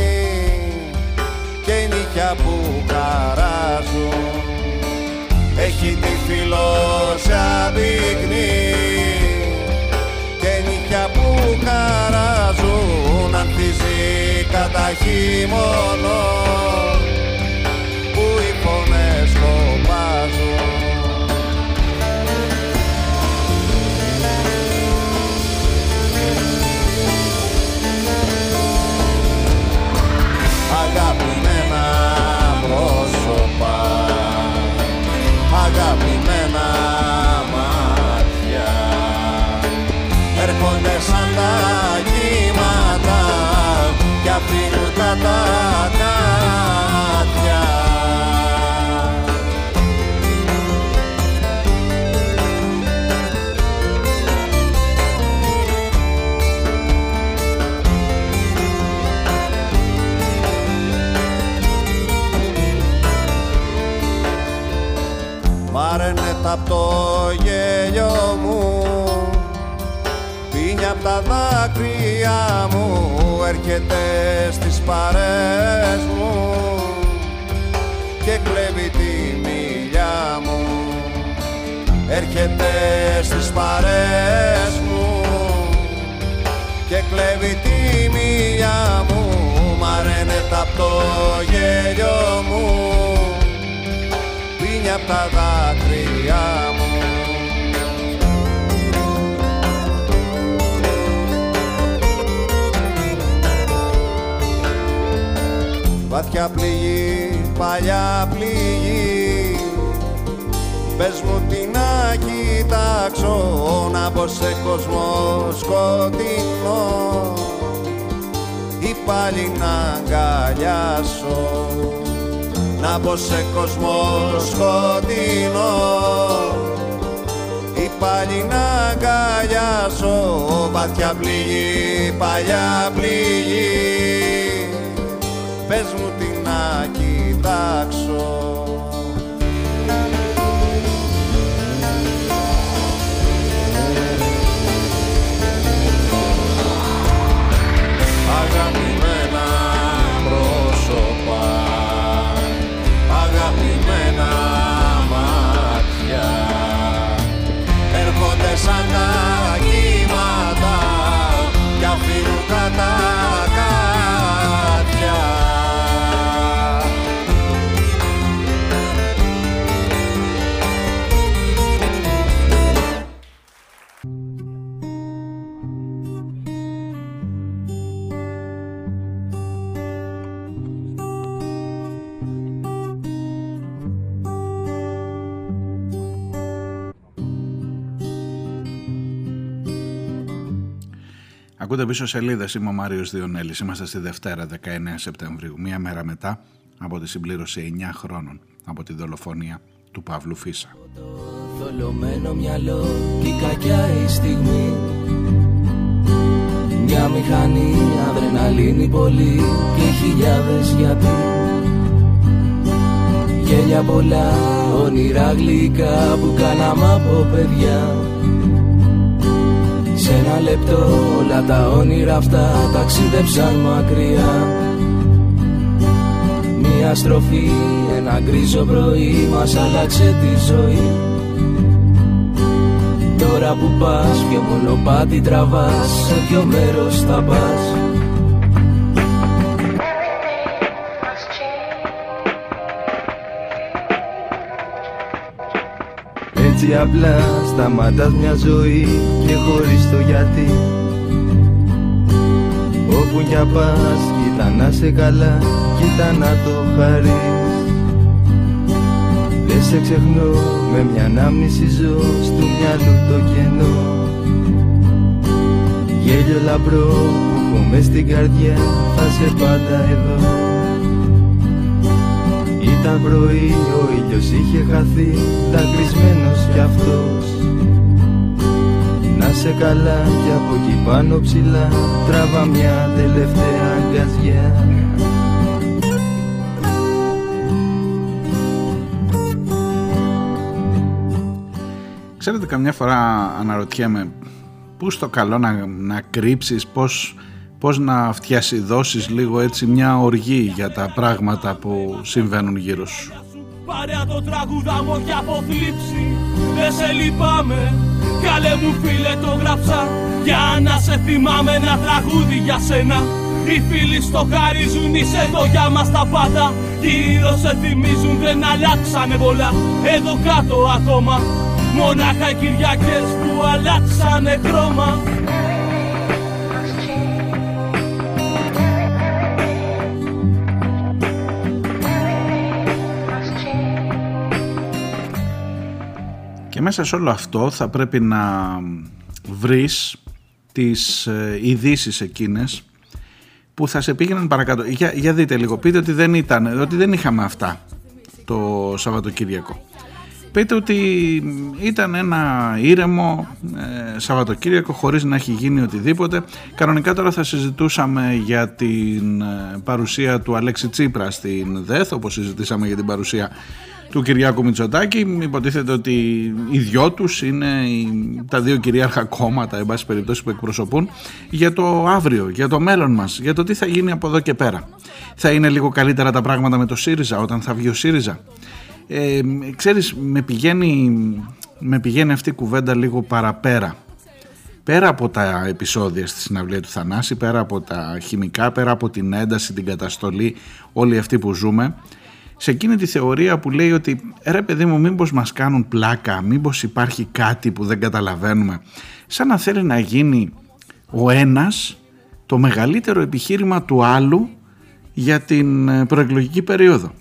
και η νύχια που καράζουν έχει τη φιλόσα πυκνή και η νύχια που χαράζουν ανθίζει κατά χειμώνο έρχεται στις παρές μου και κλέβει τη μιλιά μου. Έρχεται στις παρές μου και κλέβει τη μιλιά μου. Μαραίνεται απ' το γέλιο μου απ' τα δάκρυά μου Βαθιά πληγή, παλιά πληγή. Πες μου τι να κοιτάξω να μπω σε κόσμο σκοτεινό. Ή πάλι να αγκαλιάσω να μπω σε κόσμο σκοτεινό. Ή πάλι να αγκαλιάσω βαθιά πληγή, παλιά πληγή πες μου τι να κοιτάξω Ακούτε πίσω σελίδες. Είμαι ο Μάριος Διονέλης. Είμαστε στη Δευτέρα, 19 Σεπτεμβρίου, μία μέρα μετά από τη συμπλήρωση 9 χρόνων από τη δολοφονία του Παύλου Φίσα. Το θολωμένο μυαλό και η κακιά η στιγμή Μια μηχανή, αδρεναλίνη πολύ και χιλιάδες γιατί Γέλια πολλά, όνειρα γλυκά που κάναμε από παιδιά σε ένα λεπτό όλα τα όνειρα αυτά ταξίδεψαν μακριά. Μια στροφή, ένα γκρίζο πρωί μας άλλαξε τη ζωή. Τώρα που πας, ποιο μονοπάτι τραβάς, σε ποιο μέρος θα πας Έτσι απλά. Σταματάς μια ζωή και χωρίς το γιατί. Όπου κι πας κοίτα να σε καλά, κοίτα να το χαρείς. Δεν σε ξεχνώ με μια ανάμνηση ζω στο μυαλού το κενό. Γέλιο λαμπρό που έχω μες στην καρδιά θα σε πάντα εδώ ήταν πρωί, ο ήλιος είχε χαθεί, δακρυσμένος κι αυτός. Να σε καλά κι από εκεί πάνω ψηλά, τράβα μια τελευταία αγκαζιά. Ξέρετε καμιά φορά αναρωτιέμαι πού στο καλό να, να κρύψεις πώς πώς να φτιάσει δώσεις λίγο έτσι μια οργή για τα πράγματα που συμβαίνουν γύρω σου. Παρέα το τραγούδα μου και αποθλίψη Δεν σε λυπάμαι. Καλέ μου φίλε το γράψα. Για να σε θυμάμαι ένα τραγούδι για σένα. Οι φίλοι στο χαρίζουν είσαι εδώ για μας τα πάντα. Γύρω σε θυμίζουν δεν αλλάξανε πολλά. Εδώ κάτω ακόμα Μονάχα οι Κυριακές που αλλάξανε χρώμα μέσα σε όλο αυτό θα πρέπει να βρεις τις ε, ειδήσεις εκείνες που θα σε πήγαιναν παρακάτω. Για, για δείτε λίγο, πείτε ότι δεν, ήταν, ότι δεν είχαμε αυτά το Σαββατοκύριακο. Πείτε ότι ήταν ένα ήρεμο ε, Σαββατοκύριακο χωρίς να έχει γίνει οτιδήποτε. Κανονικά τώρα θα συζητούσαμε για την ε, παρουσία του Αλέξη Τσίπρα στην ΔΕΘ, όπως συζητήσαμε για την παρουσία του Κυριάκου Μητσοτάκη. Υποτίθεται ότι οι δυο τους είναι τα δύο κυρίαρχα κόμματα, εν πάση περιπτώσει, που εκπροσωπούν για το αύριο, για το μέλλον μας, για το τι θα γίνει από εδώ και πέρα. Θα είναι λίγο καλύτερα τα πράγματα με το ΣΥΡΙΖΑ όταν θα βγει ο ΣΥΡΙΖΑ. Ε, ξέρεις, με πηγαίνει, με πηγαίνει αυτή η κουβέντα λίγο παραπέρα. Πέρα από τα επεισόδια στη συναυλία του Θανάση, πέρα από τα χημικά, πέρα από την ένταση, την καταστολή, όλοι αυτοί που ζούμε, σε εκείνη τη θεωρία που λέει ότι ρε παιδί μου μήπως μας κάνουν πλάκα, μήπως υπάρχει κάτι που δεν καταλαβαίνουμε σαν να θέλει να γίνει ο ένας το μεγαλύτερο επιχείρημα του άλλου για την ε, προεκλογική περίοδο.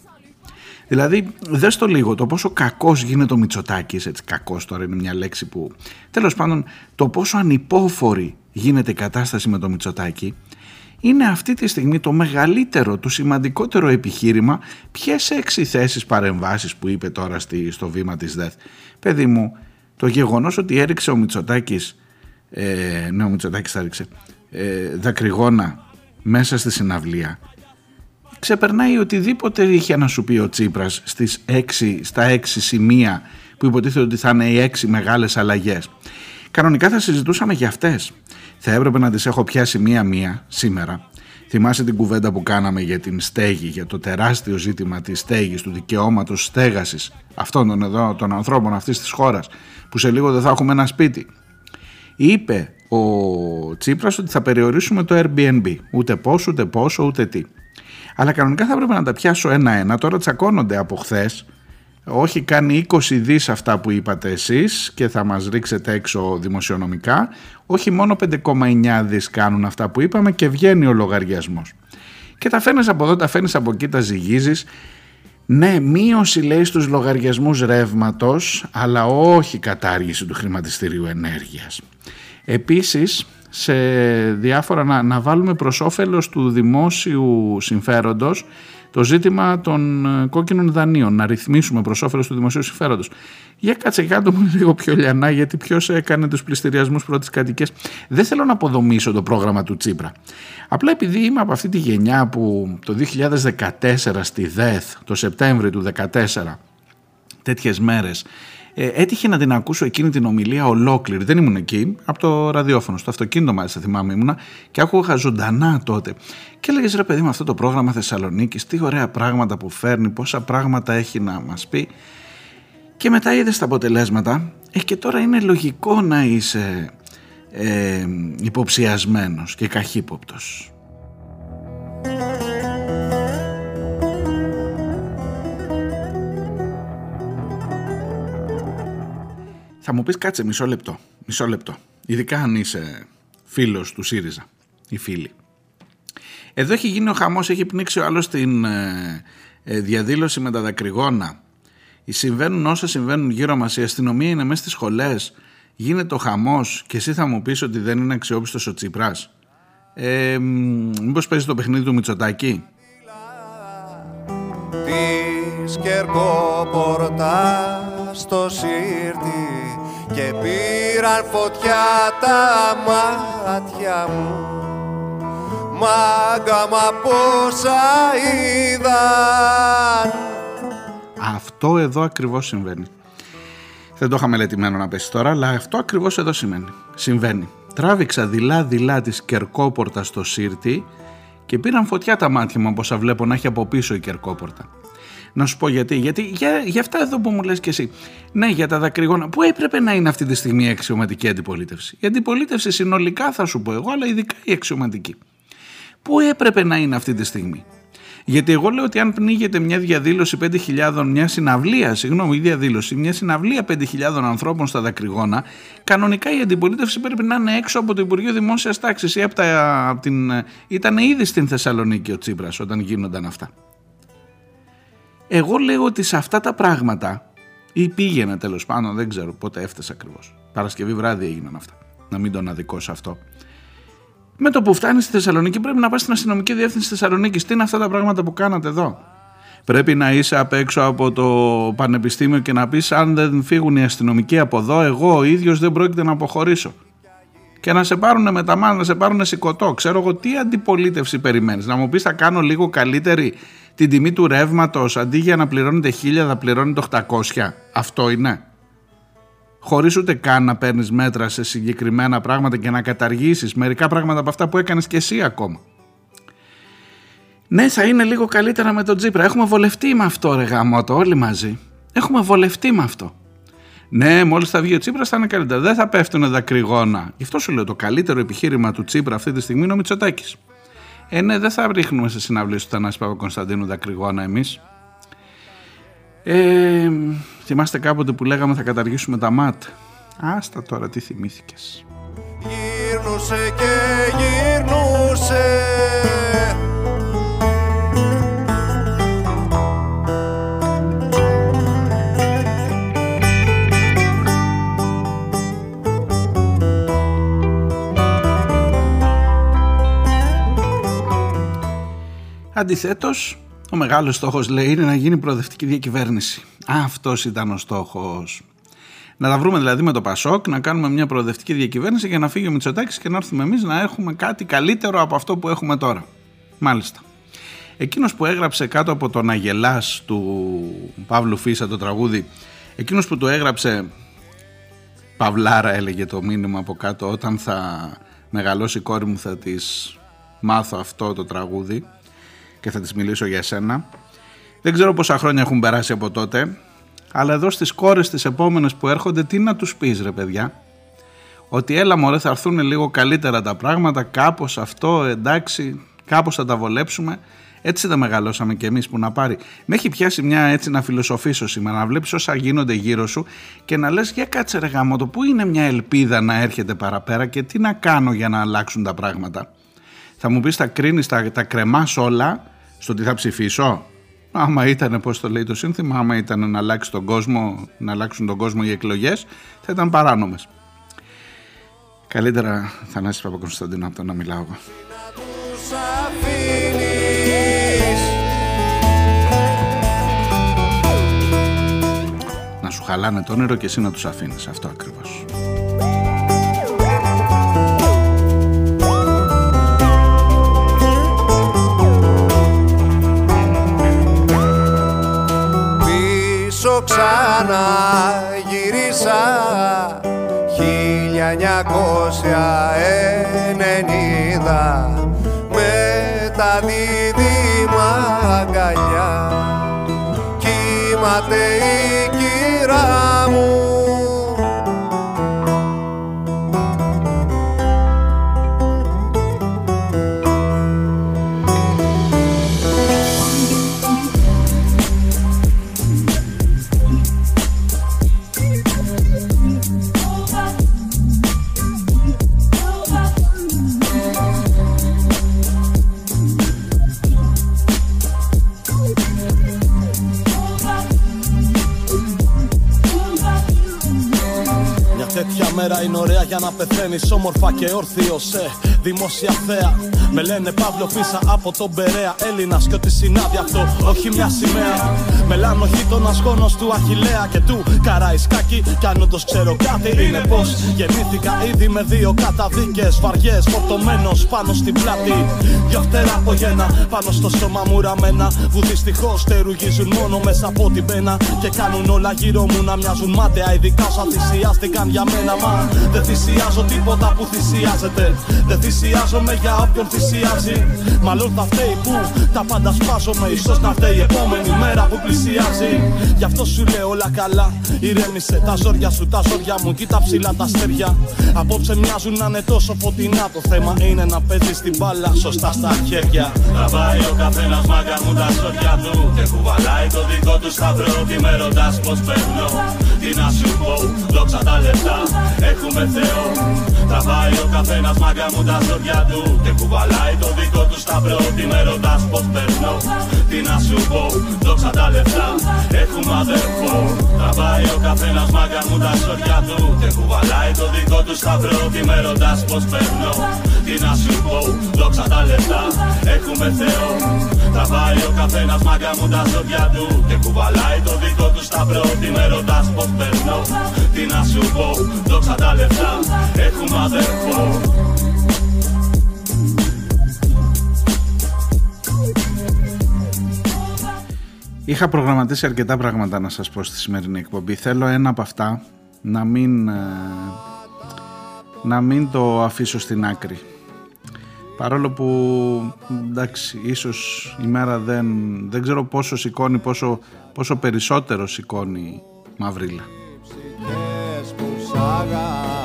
Δηλαδή, δες το λίγο, το πόσο κακός γίνεται ο Μητσοτάκης, έτσι κακός τώρα είναι μια λέξη που... Τέλος πάντων, το πόσο ανυπόφορη γίνεται η κατάσταση με το Μητσοτάκη είναι αυτή τη στιγμή το μεγαλύτερο, το σημαντικότερο επιχείρημα ποιες έξι θέσεις παρεμβάσεις που είπε τώρα στη, στο βήμα της ΔΕΘ; Παιδί μου, το γεγονός ότι έριξε ο Μητσοτάκης, ε, ναι ο Μητσοτάκης θα έριξε, ε, δακρυγόνα μέσα στη συναυλία, ξεπερνάει οτιδήποτε είχε να σου πει ο Τσίπρας στις έξι, στα έξι σημεία που υποτίθεται ότι θα είναι οι έξι μεγάλες αλλαγές. Κανονικά θα συζητούσαμε για αυτές θα έπρεπε να τις έχω πιάσει μία-μία σήμερα. Θυμάσαι την κουβέντα που κάναμε για την στέγη, για το τεράστιο ζήτημα της στέγης, του δικαιώματος στέγασης αυτών των, εδώ, των ανθρώπων αυτής της χώρας, που σε λίγο δεν θα έχουμε ένα σπίτι. Είπε ο Τσίπρας ότι θα περιορίσουμε το Airbnb, ούτε πόσο, ούτε πόσο, ούτε τι. Αλλά κανονικά θα έπρεπε να τα πιάσω ένα-ένα, τώρα τσακώνονται από χθες όχι κάνει 20 δις αυτά που είπατε εσείς και θα μας ρίξετε έξω δημοσιονομικά, όχι μόνο 5,9 δις κάνουν αυτά που είπαμε και βγαίνει ο λογαριασμός. Και τα φαίνεις από εδώ, τα φαίνεις από εκεί, τα ζυγίζεις. Ναι, μείωση λέει στους λογαριασμούς ρεύματος, αλλά όχι κατάργηση του χρηματιστηρίου ενέργειας. Επίσης, σε διάφορα να, να βάλουμε προς όφελος του δημόσιου συμφέροντος το ζήτημα των ε, κόκκινων δανείων, να ρυθμίσουμε προς όφελος του δημοσίου συμφέροντος. Για κάτσε κάτω μου λίγο πιο λιανά, γιατί ποιος έκανε τους πληστηριασμούς πρώτης κατοικία. Δεν θέλω να αποδομήσω το πρόγραμμα του Τσίπρα. Απλά επειδή είμαι από αυτή τη γενιά που το 2014 στη ΔΕΘ, το Σεπτέμβριο του 2014, τέτοιες μέρες ε, έτυχε να την ακούσω εκείνη την ομιλία ολόκληρη. Δεν ήμουν εκεί, από το ραδιόφωνο, στο αυτοκίνητο μάλιστα θυμάμαι ήμουνα και άκουγα ζωντανά τότε. Και έλεγες ρε παιδί με αυτό το πρόγραμμα Θεσσαλονίκης, τι ωραία πράγματα που φέρνει, πόσα πράγματα έχει να μας πει. Και μετά είδες τα αποτελέσματα, ε, και τώρα είναι λογικό να είσαι ε, υποψιασμένος και καχύποπτος. Θα μου πεις κάτσε μισό λεπτό, μισό λεπτό. Ειδικά αν είσαι φίλος του ΣΥΡΙΖΑ ή φίλη. Εδώ έχει γίνει ο χαμός, έχει πνίξει ο άλλος την ε, ε, διαδήλωση με τα δακρυγόνα. Συμβαίνουν όσα συμβαίνουν γύρω μας, η αστυνομία είναι μέσα στις σχολές, γίνεται ο χαμός και εσύ θα μου πεις ότι δεν είναι αξιόπιστος ο Τσίπρας. Ε, μήπως παίζει το παιχνίδι του Μητσοτάκη; Της Κερκόπορτα στο σύρτης και πήραν φωτιά τα μάτια μου Μάγκα μα πόσα είδαν Αυτό εδώ ακριβώς συμβαίνει Δεν το είχα μελετημένο να πέσει τώρα αλλά αυτό ακριβώς εδώ σημαίνει. συμβαίνει Τράβηξα δειλά-δειλά της κερκόπορτα στο σύρτη και πήραν φωτιά τα μάτια μου όπως βλέπω να έχει από πίσω η κερκόπορτα. Να σου πω γιατί. Γιατί για, για αυτά εδώ που μου λες και εσύ. Ναι, για τα δακρυγόνα. Πού έπρεπε να είναι αυτή τη στιγμή η αξιωματική αντιπολίτευση; Η αντιπολίτευση συνολικά θα σου πω εγώ, αλλά ειδικά η αξιωματική. Πού έπρεπε να είναι αυτή τη στιγμή; Γιατί εγώ λέω ότι αν πνίγεται μια διαδήλωση 5.000, μια συναυλία, συγγνώμη, η διαδήλωση, μια συναυλία 5.000 ανθρώπων στα δακρυγόνα, κανονικά η αντιπολίτευση πρέπει να είναι έξω από το Υπουργείο Δημόσιας Τάξης ή από, τα, από την. Ήταν ήδη στην Θεσσαλονίκη ο Τσίπρας όταν γίνονταν αυτά. Εγώ λέω ότι σε αυτά τα πράγματα ή πήγαινε τέλος πάντων, δεν ξέρω πότε έφτασε ακριβώς. Παρασκευή βράδυ έγιναν αυτά. Να μην τον αδικώσω αυτό. Με το που φτάνεις στη Θεσσαλονίκη πρέπει να πας στην αστυνομική διεύθυνση τη Θεσσαλονίκης. Τι είναι αυτά τα πράγματα που κάνατε εδώ; Πρέπει να είσαι απ' έξω από το πανεπιστήμιο και να πεις: Αν δεν φύγουν οι αστυνομικοί από εδώ, εγώ ο ίδιος δεν πρόκειται να αποχωρήσω. Και να σε πάρουν με τα μάτια, να σε πάρουν σηκωτό. Ξέρω εγώ τι αντιπολίτευση περιμένεις. Να μου πεις: Θα κάνω λίγο καλύτερη την τιμή του ρεύματος αντί για να πληρώνετε 1000 θα πληρώνετε 800. Αυτό είναι. Χωρίς ούτε καν να παίρνεις μέτρα σε συγκεκριμένα πράγματα και να καταργήσεις μερικά πράγματα από αυτά που έκανες και εσύ ακόμα. Ναι, θα είναι λίγο καλύτερα με τον Τζίπρα. Έχουμε βολευτεί με αυτό, ρε γαμότο, όλοι μαζί. Έχουμε βολευτεί με αυτό. Ναι, μόλις θα βγει ο Τσίπρας θα είναι καλύτερα. Δεν θα πέφτουν δακρυγόνα. Γι' αυτό σου λέω το καλύτερο επιχείρημα του Τσίπρα αυτή τη στιγμή είναι ο Μητσοτάκης. Ε, ναι, δεν θα ρίχνουμε σε συναυλίες του Θανάση Παπα-Κωνσταντίνου δακρυγόνα εμείς. Ε, θυμάστε κάποτε που λέγαμε θα καταργήσουμε τα ΜΑΤ. Άστα τώρα τι θυμήθηκες. Γύρνουσε και γύρνουσε Αντιθέτως, ο μεγάλος στόχος λέει είναι να γίνει προοδευτική διακυβέρνηση. Αυτός ήταν ο στόχος. Να τα βρούμε δηλαδή με το Πασόκ, να κάνουμε μια προοδευτική διακυβέρνηση για να φύγει ο Μητσοτάκης και να έρθουμε εμείς να έχουμε κάτι καλύτερο από αυτό που έχουμε τώρα. Μάλιστα. Εκείνος που έγραψε κάτω από τον Αγελά του Παύλου Φίσα το τραγούδι, εκείνος που το έγραψε Παυλάρα έλεγε το μήνυμα από κάτω όταν θα μεγαλώσει η κόρη μου θα της μάθω αυτό το τραγούδι και θα της μιλήσω για εσένα. Δεν ξέρω πόσα χρόνια έχουν περάσει από τότε, αλλά εδώ στις κόρες τις επόμενες που έρχονται τι να τους πεις ρε παιδιά; Ότι έλα μωρέ θα έρθουν λίγο καλύτερα τα πράγματα, κάπως αυτό εντάξει, κάπως θα τα βολέψουμε. Έτσι τα μεγαλώσαμε κι εμείς που να πάρει. Με έχει πιάσει μια έτσι να φιλοσοφήσω σήμερα, να βλέπεις όσα γίνονται γύρω σου και να λες για κάτσε ρε γάμο το που είναι μια ελπίδα να έρχεται παραπέρα και τι να κάνω για να αλλάξουν τα πράγματα. Θα μου πεις θα κρίνεις, τα, τα κρεμάς όλα στο τι θα ψηφίσω. Άμα ήταν, πώς το λέει το σύνθημα, άμα ήταν να, αλλάξει τον κόσμο, να αλλάξουν τον κόσμο οι εκλογές, θα ήταν παράνομες. Καλύτερα Θανάσης Παπακωνσταντίνο από το να μιλάω εγώ. Να σου χαλάνε το όνειρο και εσύ να τους αφήνεις. Αυτό ακριβώς. Πίσω ξανά γύρισα ενενήντα με τα δίδυμα αγκαλιά. Κύματε η κυρά μου μέρα είναι ωραία για να πεθαίνεις όμορφα και όρθιος σε δημόσια θέα. Με λένε Παύλο Φίσα από τον Περέα. Έλληνας και ό,τι συνάδει αυτό, όχι μια σημαία. Μελάνο γείτονας γόνος του Αχηλέα και του Καραϊσκάκη. Κι αν όντως ξέρω κάτι, είναι πως γεννήθηκα ήδη με δύο καταδίκες βαριές. Φορτωμένος πάνω στην πλάτη. Δυο φτερά από γένα πάνω στο σώμα μου ραμμένα. Που δυστυχώς στερουγίζουν μόνο μέσα από την πένα. Και κάνουν όλα γύρω μου να μοιάζουν μάταια. Ειδικά όσα θυσιάστηκαν για μένα. Μα δεν θυσιάζω τίποτα που θυσιάζεται. Δεν θυσιάζομαι για όποιον θυσιάζει. Μάλλον θα φταίει που τα πάντα σπάζομαι. σω να φταίει η επόμενη μέρα που πλησιάζει. Γι' αυτό σου λέω όλα καλά. Ηρέμησε τα ζόρια σου, τα ζόρια μου. Κοίτα ψηλά τα αστέρια. Απόψε μοιάζουν να είναι τόσο φωτεινά. Το θέμα είναι να παίζεις την μπάλα σωστά στα χέρια. Τραβάει ο καθένας μάγκα μου τα ζόρια του. Και κουβαλάει το δικό του σταυρό. Τι με ρωτάς πώς παίρνω. Τι να σου πω, δόξα τα λεφτά. Έχουμε Θεό. Τραβάει ο καθένας μάγκα μου τα ζόρια του. Και κουβαλάει το δικό του σταυρό. Τι με ρωτάς πώς παίρνω. Τι να σου πω, δόξα τα λεφτά. Έχουμε αδερφό. Τραβάει ο καθένας μάγκα μου τα ζόρια του. Και κουβαλάει το δικό του σταυρό. Τι με ρωτάς πώς παίρνω. Τι να σου πω, δόξα τα λεφτά. Έχουμε Θεό. Τραβάει ο καθένας μάγκα μου τα ζόρια του. Και κουβαλάει το δικό του σταυρό. Τι με ρωτάς πώς παίρνω. Τι να σου πω, δόξα τα λεφτά. Έχουμε αδερφό. Είχα προγραμματίσει αρκετά πράγματα να σας πω στη σημερινή εκπομπή. Θέλω ένα από αυτά να μην, ε, να μην το αφήσω στην άκρη. Παρόλο που, εντάξει, ίσως η μέρα δεν, δεν ξέρω πόσο σηκώνει, πόσο, πόσο περισσότερο σηκώνει μαυρίλα. chagas.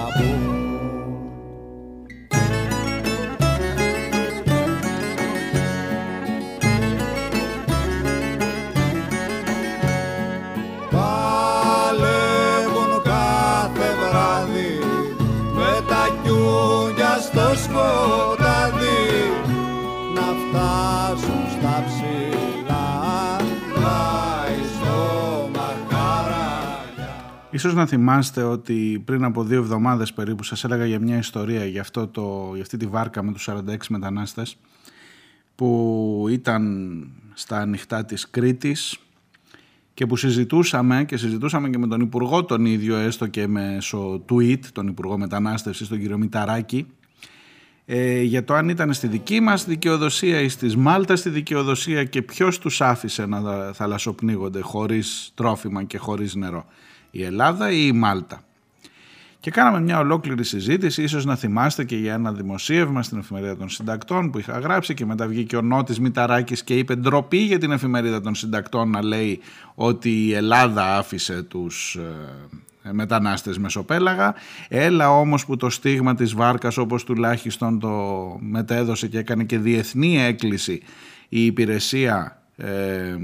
Ίσως να θυμάστε ότι πριν από δύο εβδομάδες περίπου σας έλεγα για μια ιστορία για, αυτό το, για αυτή τη βάρκα με τους 46 μετανάστες που ήταν στα ανοιχτά της Κρήτης και που συζητούσαμε και συζητούσαμε και με τον Υπουργό τον ίδιο έστω και μέσω tweet, τον Υπουργό Μετανάστευσης, τον κύριο Μηταράκη ε, για το αν ήταν στη δική μας δικαιοδοσία ή στις Μάλτα στη δικαιοδοσία και ποιος τους άφησε να θαλασσοπνίγονται χωρίς τρόφιμα και χωρίς νερό η Ελλάδα ή η Μάλτα. Και κάναμε μια ολόκληρη συζήτηση, ίσως να θυμάστε και για ένα δημοσίευμα στην Εφημερίδα των Συντακτών που είχα γράψει και μετά βγήκε ο Νότης Μηταράκης και είπε ντροπή για την Εφημερίδα των Συντακτών να λέει ότι η Ελλάδα άφησε τους ε, μετανάστες μεσοπέλαγα. Έλα όμως που το στίγμα της βάρκας όπως τουλάχιστον το μετέδωσε και έκανε και διεθνή έκκληση η υπηρεσία ε,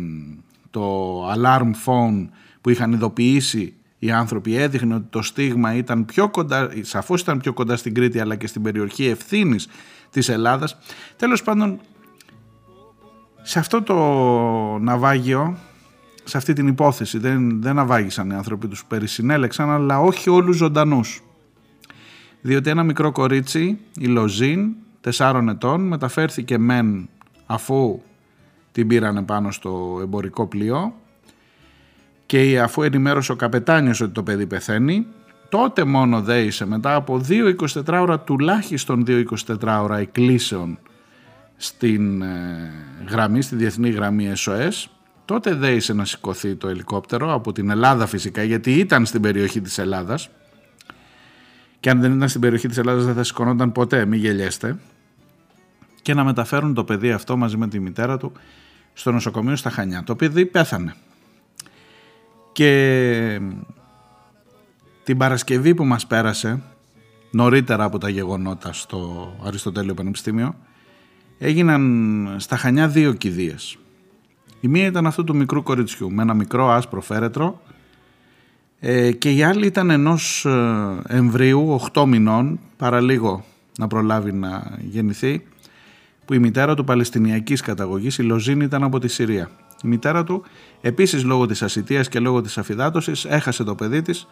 το alarm phone που είχαν ειδοποιήσει οι άνθρωποι έδειχνε ότι το στίγμα ήταν πιο κοντά, σαφώς ήταν πιο κοντά στην Κρήτη αλλά και στην περιοχή ευθύνης της Ελλάδας. Τέλος πάντων, σε αυτό το ναυάγιο, σε αυτή την υπόθεση δεν, δεν ναυάγησαν οι άνθρωποι τους περισυνέλεξαν αλλά όχι όλους ζωντανούς. διότι ένα μικρό κορίτσι, η Λοζίν, 4 ετών, μεταφέρθηκε μεν αφού την πήρανε πάνω στο εμπορικό πλοίο και αφού ενημέρωσε ο καπετάνιος ότι το παιδί πεθαίνει, τότε μόνο δέησε μετά από 2-24 ώρα, τουλάχιστον 2-24 ώρα εκκλήσεων στην ε, γραμμή, στη διεθνή γραμμή SOS, τότε δέησε να σηκωθεί το ελικόπτερο από την Ελλάδα φυσικά, γιατί ήταν στην περιοχή της Ελλάδας και αν δεν ήταν στην περιοχή της Ελλάδας δεν θα σηκωνόταν ποτέ, μην γελιέστε και να μεταφέρουν το παιδί αυτό μαζί με τη μητέρα του στο νοσοκομείο στα Χανιά. Το παιδί πέθανε. Και την Παρασκευή που μας πέρασε, νωρίτερα από τα γεγονότα στο Αριστοτέλειο Πανεπιστήμιο, έγιναν στα Χανιά δύο κηδείες. Η μία ήταν αυτού του μικρού κοριτσιού με ένα μικρό άσπρο φέρετρο ε, και η άλλη ήταν ενός ε, εμβρίου 8 μηνών, παραλίγο να προλάβει να γεννηθεί, που η μητέρα του Παλαιστινιακής καταγωγής, η Λοζίνη, ήταν από τη Συρία. Η μητέρα του, επίσης λόγω της ασυτείας και λόγω της αφιδάτωσης, έχασε το παιδί της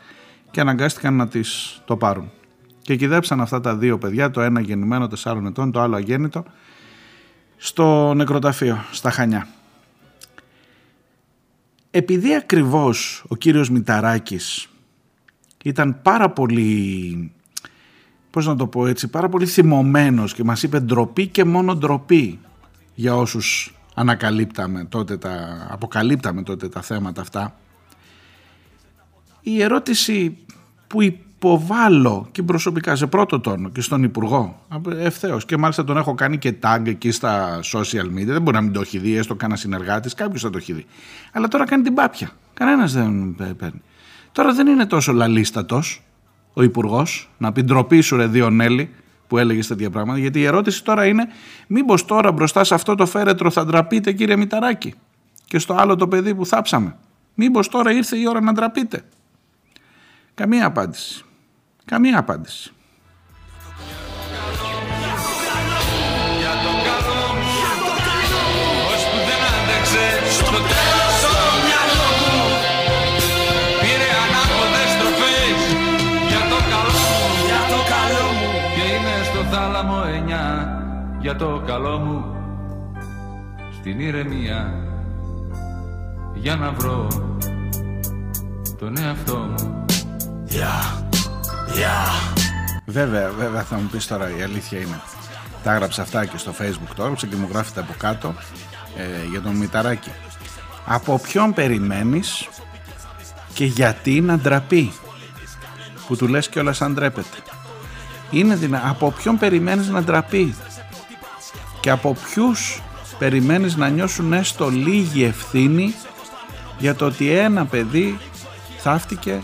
και αναγκάστηκαν να της το πάρουν. Και κυδέψαν αυτά τα δύο παιδιά, το ένα γεννημένο 4 ετών, το άλλο αγέννητο, στο νεκροταφείο, στα Χανιά. Επειδή ακριβώς ο κύριος Μηταράκης ήταν πάρα πολύ, πώς να το πω έτσι, πάρα πολύ θυμωμένος και μας είπε ντροπή και μόνο ντροπή για όσους ανακαλύπταμε τότε τα, αποκαλύπταμε τότε τα θέματα αυτά. Η ερώτηση που υποβάλλω και προσωπικά σε πρώτο τόνο και στον Υπουργό ευθέως. Και μάλιστα τον έχω κάνει και tag εκεί στα social media. Δεν μπορεί να μην το έχει δει, έστω κανένα συνεργάτη, κάποιος θα το έχει δει. Αλλά τώρα κάνει την πάπια. Κανένας δεν παίρνει. Τώρα δεν είναι τόσο λαλίστατος ο Υπουργός να πει ντροπή σου, ρε Διονέλη, που έλεγες τέτοια πράγματα. Γιατί η ερώτηση τώρα είναι, μήπως τώρα μπροστά σε αυτό το φέρετρο θα ντραπείτε, κύριε Μηταράκη, και στο άλλο το παιδί που θάψαμε. Μήπως τώρα ήρθε η ώρα να ντραπείτε. Καμία απάντηση. Καμία απάντηση. Για το καλό μου στην ηρεμία για να βρω τον εαυτό μου. Yeah. Βέβαια, βέβαια θα μου πεις τώρα η αλήθεια είναι. Τα έγραψα αυτά και στο facebook τώρα, και μου γράφετε από κάτω ε, για τον Μηταράκη. Από ποιον περιμένεις και γιατί να ντραπεί που του λες κιόλας αν ντρέπεται; Είναι δυνα... Από ποιον περιμένεις να ντραπεί; Και από ποιους περιμένεις να νιώσουν έστω λίγη ευθύνη για το ότι ένα παιδί θαύτηκε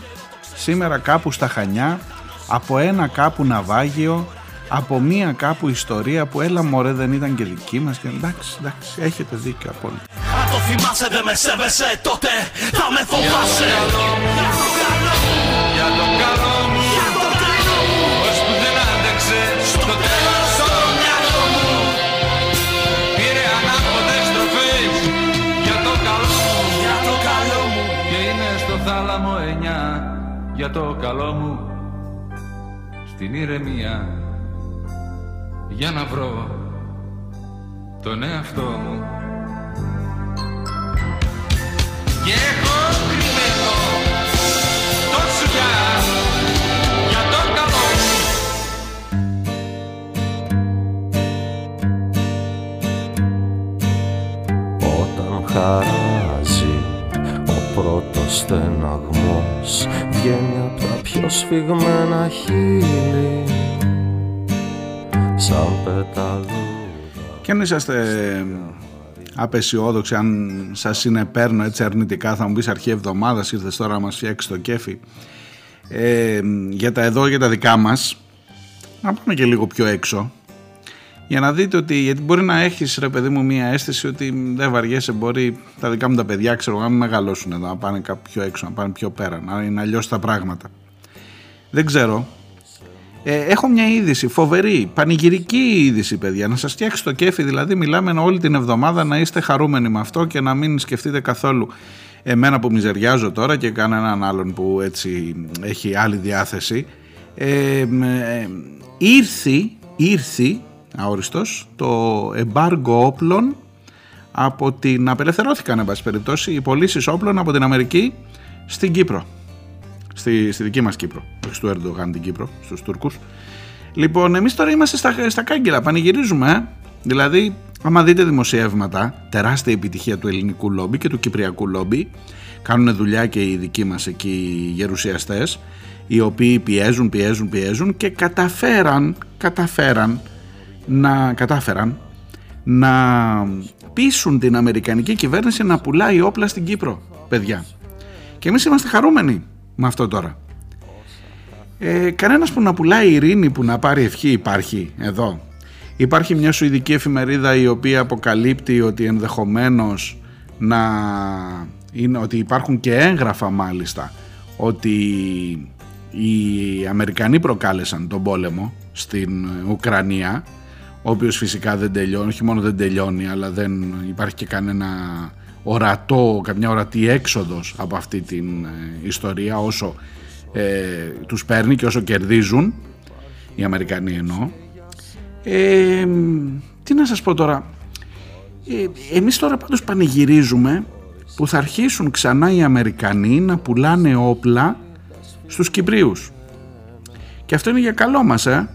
σήμερα κάπου στα Χανιά από ένα κάπου ναυάγιο, από μία κάπου ιστορία που έλα μωρέ δεν ήταν και δική μας και εντάξει, εντάξει, έχετε δίκιο απόλυτα. Αν το θυμάσαι δεν με σέβεσαι τότε θα με φοβάσαι. Για το καλό μου, για το καλό μου. Ως που δεν άντεξε στο τέλος για το καλό μου την ηρεμία για να βρω τον εαυτό μου. Και έχω κρυμμένο το σουγιά για το καλό μου. Όταν χαράζει ο πρώτος στεναγμός. Βγαίνει από τα πιο σφιγμένα χείλη. Σαν πεταλούδα. Και αν είσαστε απεσιόδοξοι, αν σας συνεπέρνω έτσι αρνητικά θα μου πεις αρχή εβδομάδας ήρθες τώρα να μας φτιάξει το κέφι. Ε, για τα εδώ για τα δικά μας να πάμε και λίγο πιο έξω για να δείτε ότι γιατί μπορεί να έχεις ρε παιδί μου μία αίσθηση ότι δεν βαριέσαι μπορεί τα δικά μου τα παιδιά ξέρω να μην μεγαλώσουν εδώ να πάνε κάπου πιο έξω να πάνε πιο πέρα να είναι αλλιώς τα πράγματα. Δεν ξέρω. Ε, έχω μια είδηση φοβερή, πανηγυρική είδηση παιδιά. Να σας φτιάξει το κέφι δηλαδή μιλάμε όλη την εβδομάδα να είστε χαρούμενοι με αυτό και να μην σκεφτείτε καθόλου εμένα που μιζεριάζω τώρα και κανέναν άλλον που έτσι έχει άλλη διάθεση. Ε, ε, ήρθη, ήρθη αόριστος το εμπάργκο όπλων από την απελευθερώθηκαν εν πάση περιπτώσει οι πωλήσεις όπλων από την Αμερική στην Κύπρο. Στη, στη δική μας Κύπρο όχι στο Ερντογάν την Κύπρο, στους Τούρκους. Λοιπόν εμείς τώρα είμαστε στα, στα κάγκελα πανηγυρίζουμε ε. δηλαδή άμα δείτε δημοσιεύματα τεράστια επιτυχία του ελληνικού λόμπι και του κυπριακού λόμπι. Κάνουν δουλειά και οι δικοί μας εκεί οι γερουσιαστές οι οποίοι πιέζουν, πιέζουν, πιέζουν και καταφέραν, καταφέραν να, κατάφεραν να πείσουν την Αμερικανική κυβέρνηση να πουλάει όπλα στην Κύπρο, παιδιά. Και εμείς είμαστε χαρούμενοι με αυτό τώρα. Ε, κανένας που να πουλάει ειρήνη, που να πάρει ευχή υπάρχει εδώ. Υπάρχει μια σουηδική εφημερίδα η οποία αποκαλύπτει ότι ενδεχομένως να είναι ότι υπάρχουν και έγγραφα μάλιστα ότι οι Αμερικανοί προκάλεσαν τον πόλεμο στην Ουκρανία ο οποίος φυσικά δεν τελειώνει, όχι μόνο δεν τελειώνει αλλά δεν υπάρχει και κανένα ορατό, καμιά ορατή έξοδος από αυτή την ε, ιστορία όσο ε, τους παίρνει και όσο κερδίζουν οι Αμερικανοί εννοώ. Ε, τι να σας πω τώρα ε, εμείς τώρα πάντως πανηγυρίζουμε που θα αρχίσουν ξανά οι Αμερικανοί να πουλάνε όπλα στους Κυπρίους. Και αυτό είναι για καλό μας ε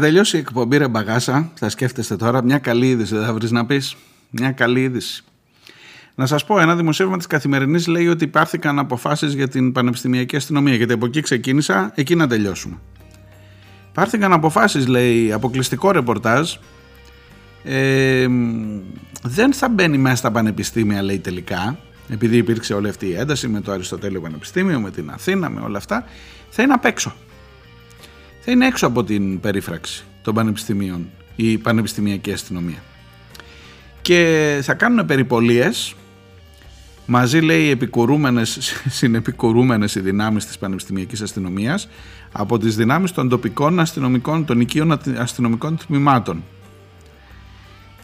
Θα τελειώσει η εκπομπή ρε μπαγάσα, θα σκέφτεστε τώρα, μια καλή είδηση δεν θα βρεις να πεις, μια καλή είδηση. Να σας πω, ένα δημοσίευμα της Καθημερινής λέει ότι υπάρχηκαν αποφάσεις για την πανεπιστημιακή αστυνομία, γιατί από εκεί ξεκίνησα, εκεί να τελειώσουμε. Πάρθηκαν αποφάσεις, λέει, αποκλειστικό ρεπορτάζ, ε, δεν θα μπαίνει μέσα στα πανεπιστήμια, λέει τελικά, επειδή υπήρξε όλη αυτή η ένταση με το Αριστοτέλειο Πανεπιστήμιο, με την Αθήνα, με όλα αυτά, θα είναι απ' έξω θα είναι έξω από την περίφραξη των πανεπιστημίων η πανεπιστημιακή αστυνομία. Και θα κάνουν περιπολίες μαζί λέει επικουρούμενες, συνεπικουρούμενες οι δυνάμεις της πανεπιστημιακής αστυνομίας από τις δυνάμεις των τοπικών αστυνομικών, των οικείων αστυνομικών τμήματων.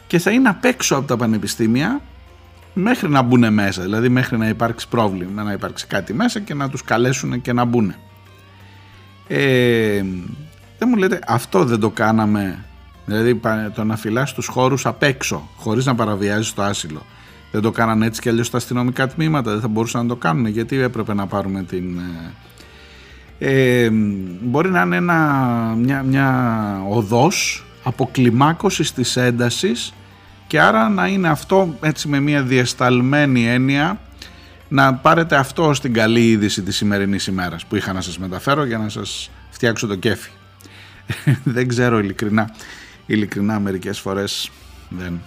Και θα είναι απ' έξω από τα πανεπιστήμια μέχρι να μπουν μέσα, δηλαδή μέχρι να υπάρξει πρόβλημα, να υπάρξει κάτι μέσα και να τους καλέσουν και να μπουν. Ε, δεν μου λέτε αυτό δεν το κάναμε. Δηλαδή το να φυλάς τους χώρους απ' έξω χωρίς να παραβιάζεις το άσυλο. Δεν το κάνανε έτσι και αλλιώς τα αστυνομικά τμήματα δεν θα μπορούσαν να το κάνουν γιατί έπρεπε να πάρουμε την ε, ε μπορεί να είναι ένα, μια, μια οδός αποκλιμάκωσης της έντασης και άρα να είναι αυτό έτσι με μια διασταλμένη έννοια να πάρετε αυτό στην καλή είδηση της σημερινής ημέρας που είχα να σας μεταφέρω για να σας φτιάξω το κέφι. δεν ξέρω ειλικρινά. Ειλικρινά μερικές φορές δεν,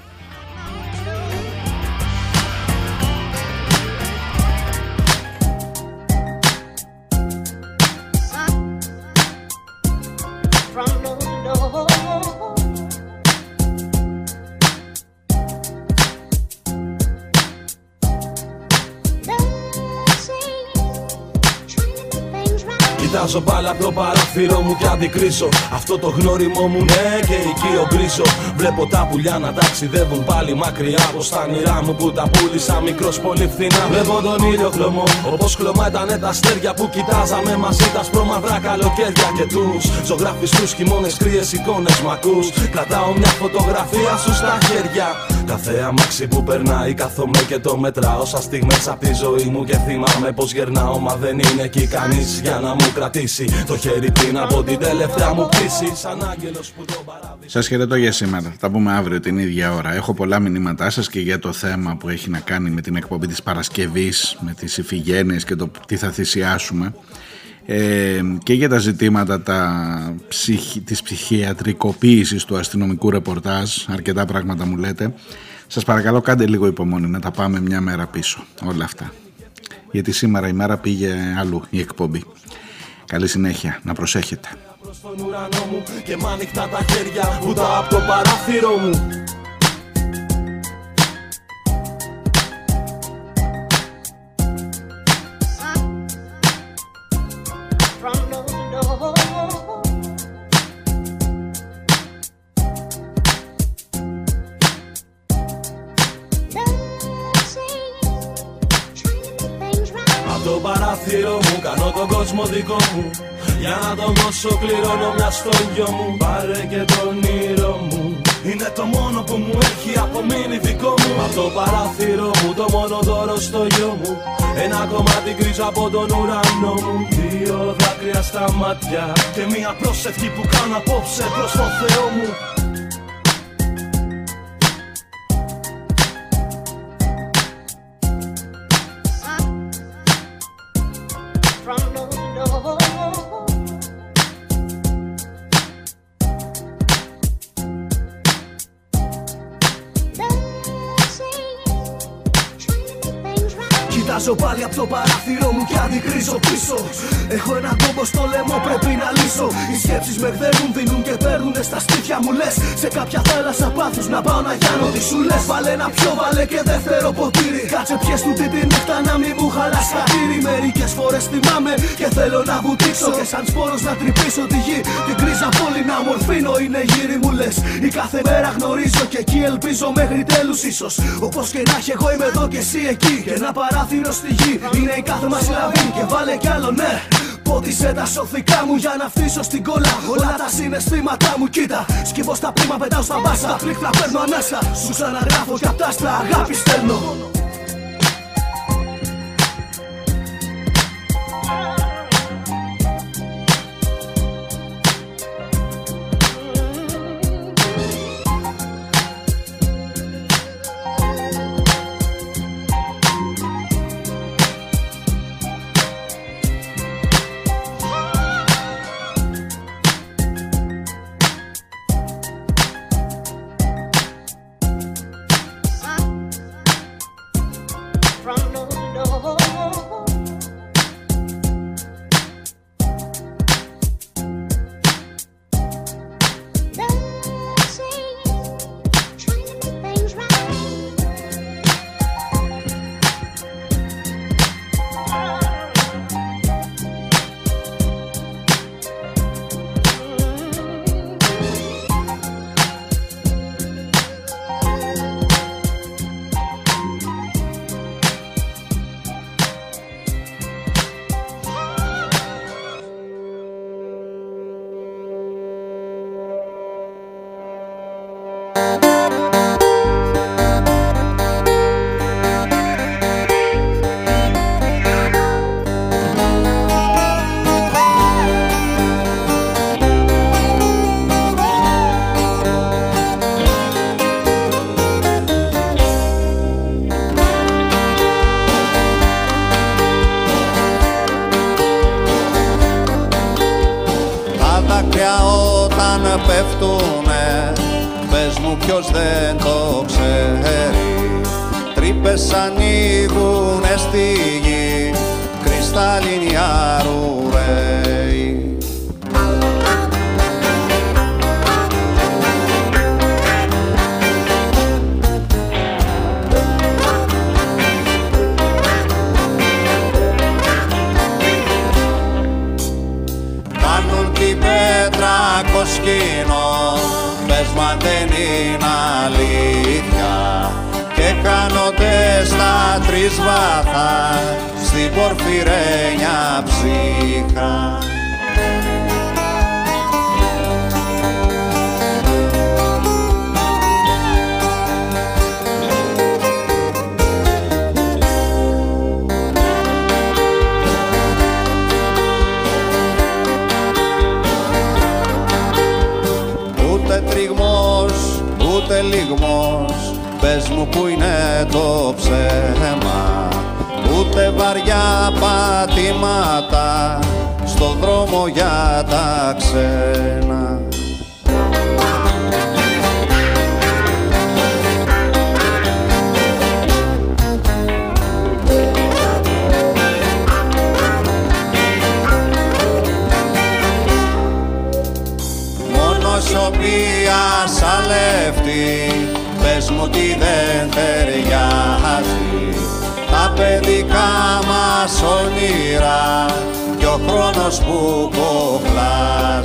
Κοιτάζω πάλι από το παράθυρο μου και αντικρίσω. Αυτό το γνώριμό μου ναι και οικείο μπρίσω Βλέπω τα πουλιά να ταξιδεύουν πάλι μακριά Από στα νηρά μου που τα πούλησα μικρός πολύ φθηνά. Βλέπω τον ήλιο χλωμό όπως χλωμά ήταν τα αστέρια Που κοιτάζαμε μαζί τα σπρώμαυρα καλοκαίρια Και τους. Ζωγραφιστούς χειμώνες κρύες εικόνες μακούς. Κρατάω μια φωτογραφία σου στα χέρια Κάθε αμάξι που περνάει κάθομαι και το μετράω. Σαν στιγμές από τη ζωή μου και θυμάμαι πως γερνάω. Μα δεν είναι εκεί κανείς για να μου κρατήσει. Το χέρι πριν από την τελευταία μου πτήση. Σαν άγγελος που τον παράδεισο. Σας χαιρετώ για σήμερα, θα πούμε αύριο την ίδια ώρα. Έχω πολλά μηνύματά σας και για το θέμα που έχει να κάνει με την εκπομπή της Παρασκευής Με τις ηφηγένειες και το τι θα θυσιάσουμε ε, και για τα ζητήματα τα ψυχ, της ψυχιατρικοποίησης του αστυνομικού ρεπορτάζ αρκετά πράγματα μου λέτε. Σας παρακαλώ κάντε λίγο υπομονή να τα πάμε μια μέρα πίσω όλα αυτά. Γιατί σήμερα η μέρα πήγε αλλού η εκπομπή. Καλή συνέχεια να προσέχετε. Προς τον ουρανό μου και μ' ανοιχτά τα χέρια βουδά από το παράθυρο μου μου. Για να τον δώσω κληρώνω μια στο γιο μου. Πάρε και τον όνειρο μου. Είναι το μόνο που μου έχει απομείνει δικό μου. Από το παράθυρο μου το μόνο δώρο στο γιο μου. Ένα κομμάτι γκρίζο από τον ουρανό μου. Δύο δάκρυα στα μάτια Και μια πρόσευχη που κάνω απόψε προς τον Θεό μου πάλι από το παράθυρο μου και αντικρίζω πίσω. Έχω ένα κόμπο στο λαιμό, πρέπει να λύσω. Οι σκέψεις με γδέρνουν, δίνουν και παίρνουν στα στήθια μου λες. Σε κάποια θάλασσα πάθους να πάω να γιάνω τι σου λες. Βάλε ένα πιο, βάλε και δεύτερο ποτήρι. Κάτσε πιες του την νύχτα να μην μου χαλάς χατήρι. Μερικές φορές θυμάμαι και θέλω να βουτήξω. Και σαν σπόρος να τρυπήσω τη γη. Την κρίζα πόλη να μορφύνω είναι γύρι μου λες. Η κάθε μέρα γνωρίζω και εκεί ελπίζω μέχρι τέλους ίσως. Όπως και να έχει, εγώ είμαι εδώ και εσύ εκεί. Και ένα παράθυρο στη γη. Είναι η κάθε μας λαβή. Και βάλε κι άλλο ναι. Πότισε τα σωθικά μου για να φτύσω στην κόλλα Όλα τα συναισθήματά μου κοίτα. Σκύβω στα πρίμα, πετάω στα μπάστα Πλήκτρα παίρνω ανάσα. Σου ξαναγράφω κι απ' τα αγάπη στέλνω μάτια όταν πέφτουνε Πες μου ποιος δεν το ξέρει. Τρύπες ανοίγουνε στη γη Κρυσταλλινιά ρουρέι μα δεν είναι αλήθεια και χάνονται στα τρεις βάθα στην πορφυρένια ψύχα. που είναι το ψέμα ούτε βαριά πατήματα στο δρόμο για τα ξένα. Μόνος σοπία Πες μου τι δεν ταιριάζει Τα παιδικά μας όνειρα Και ο χρόνος που κοχλά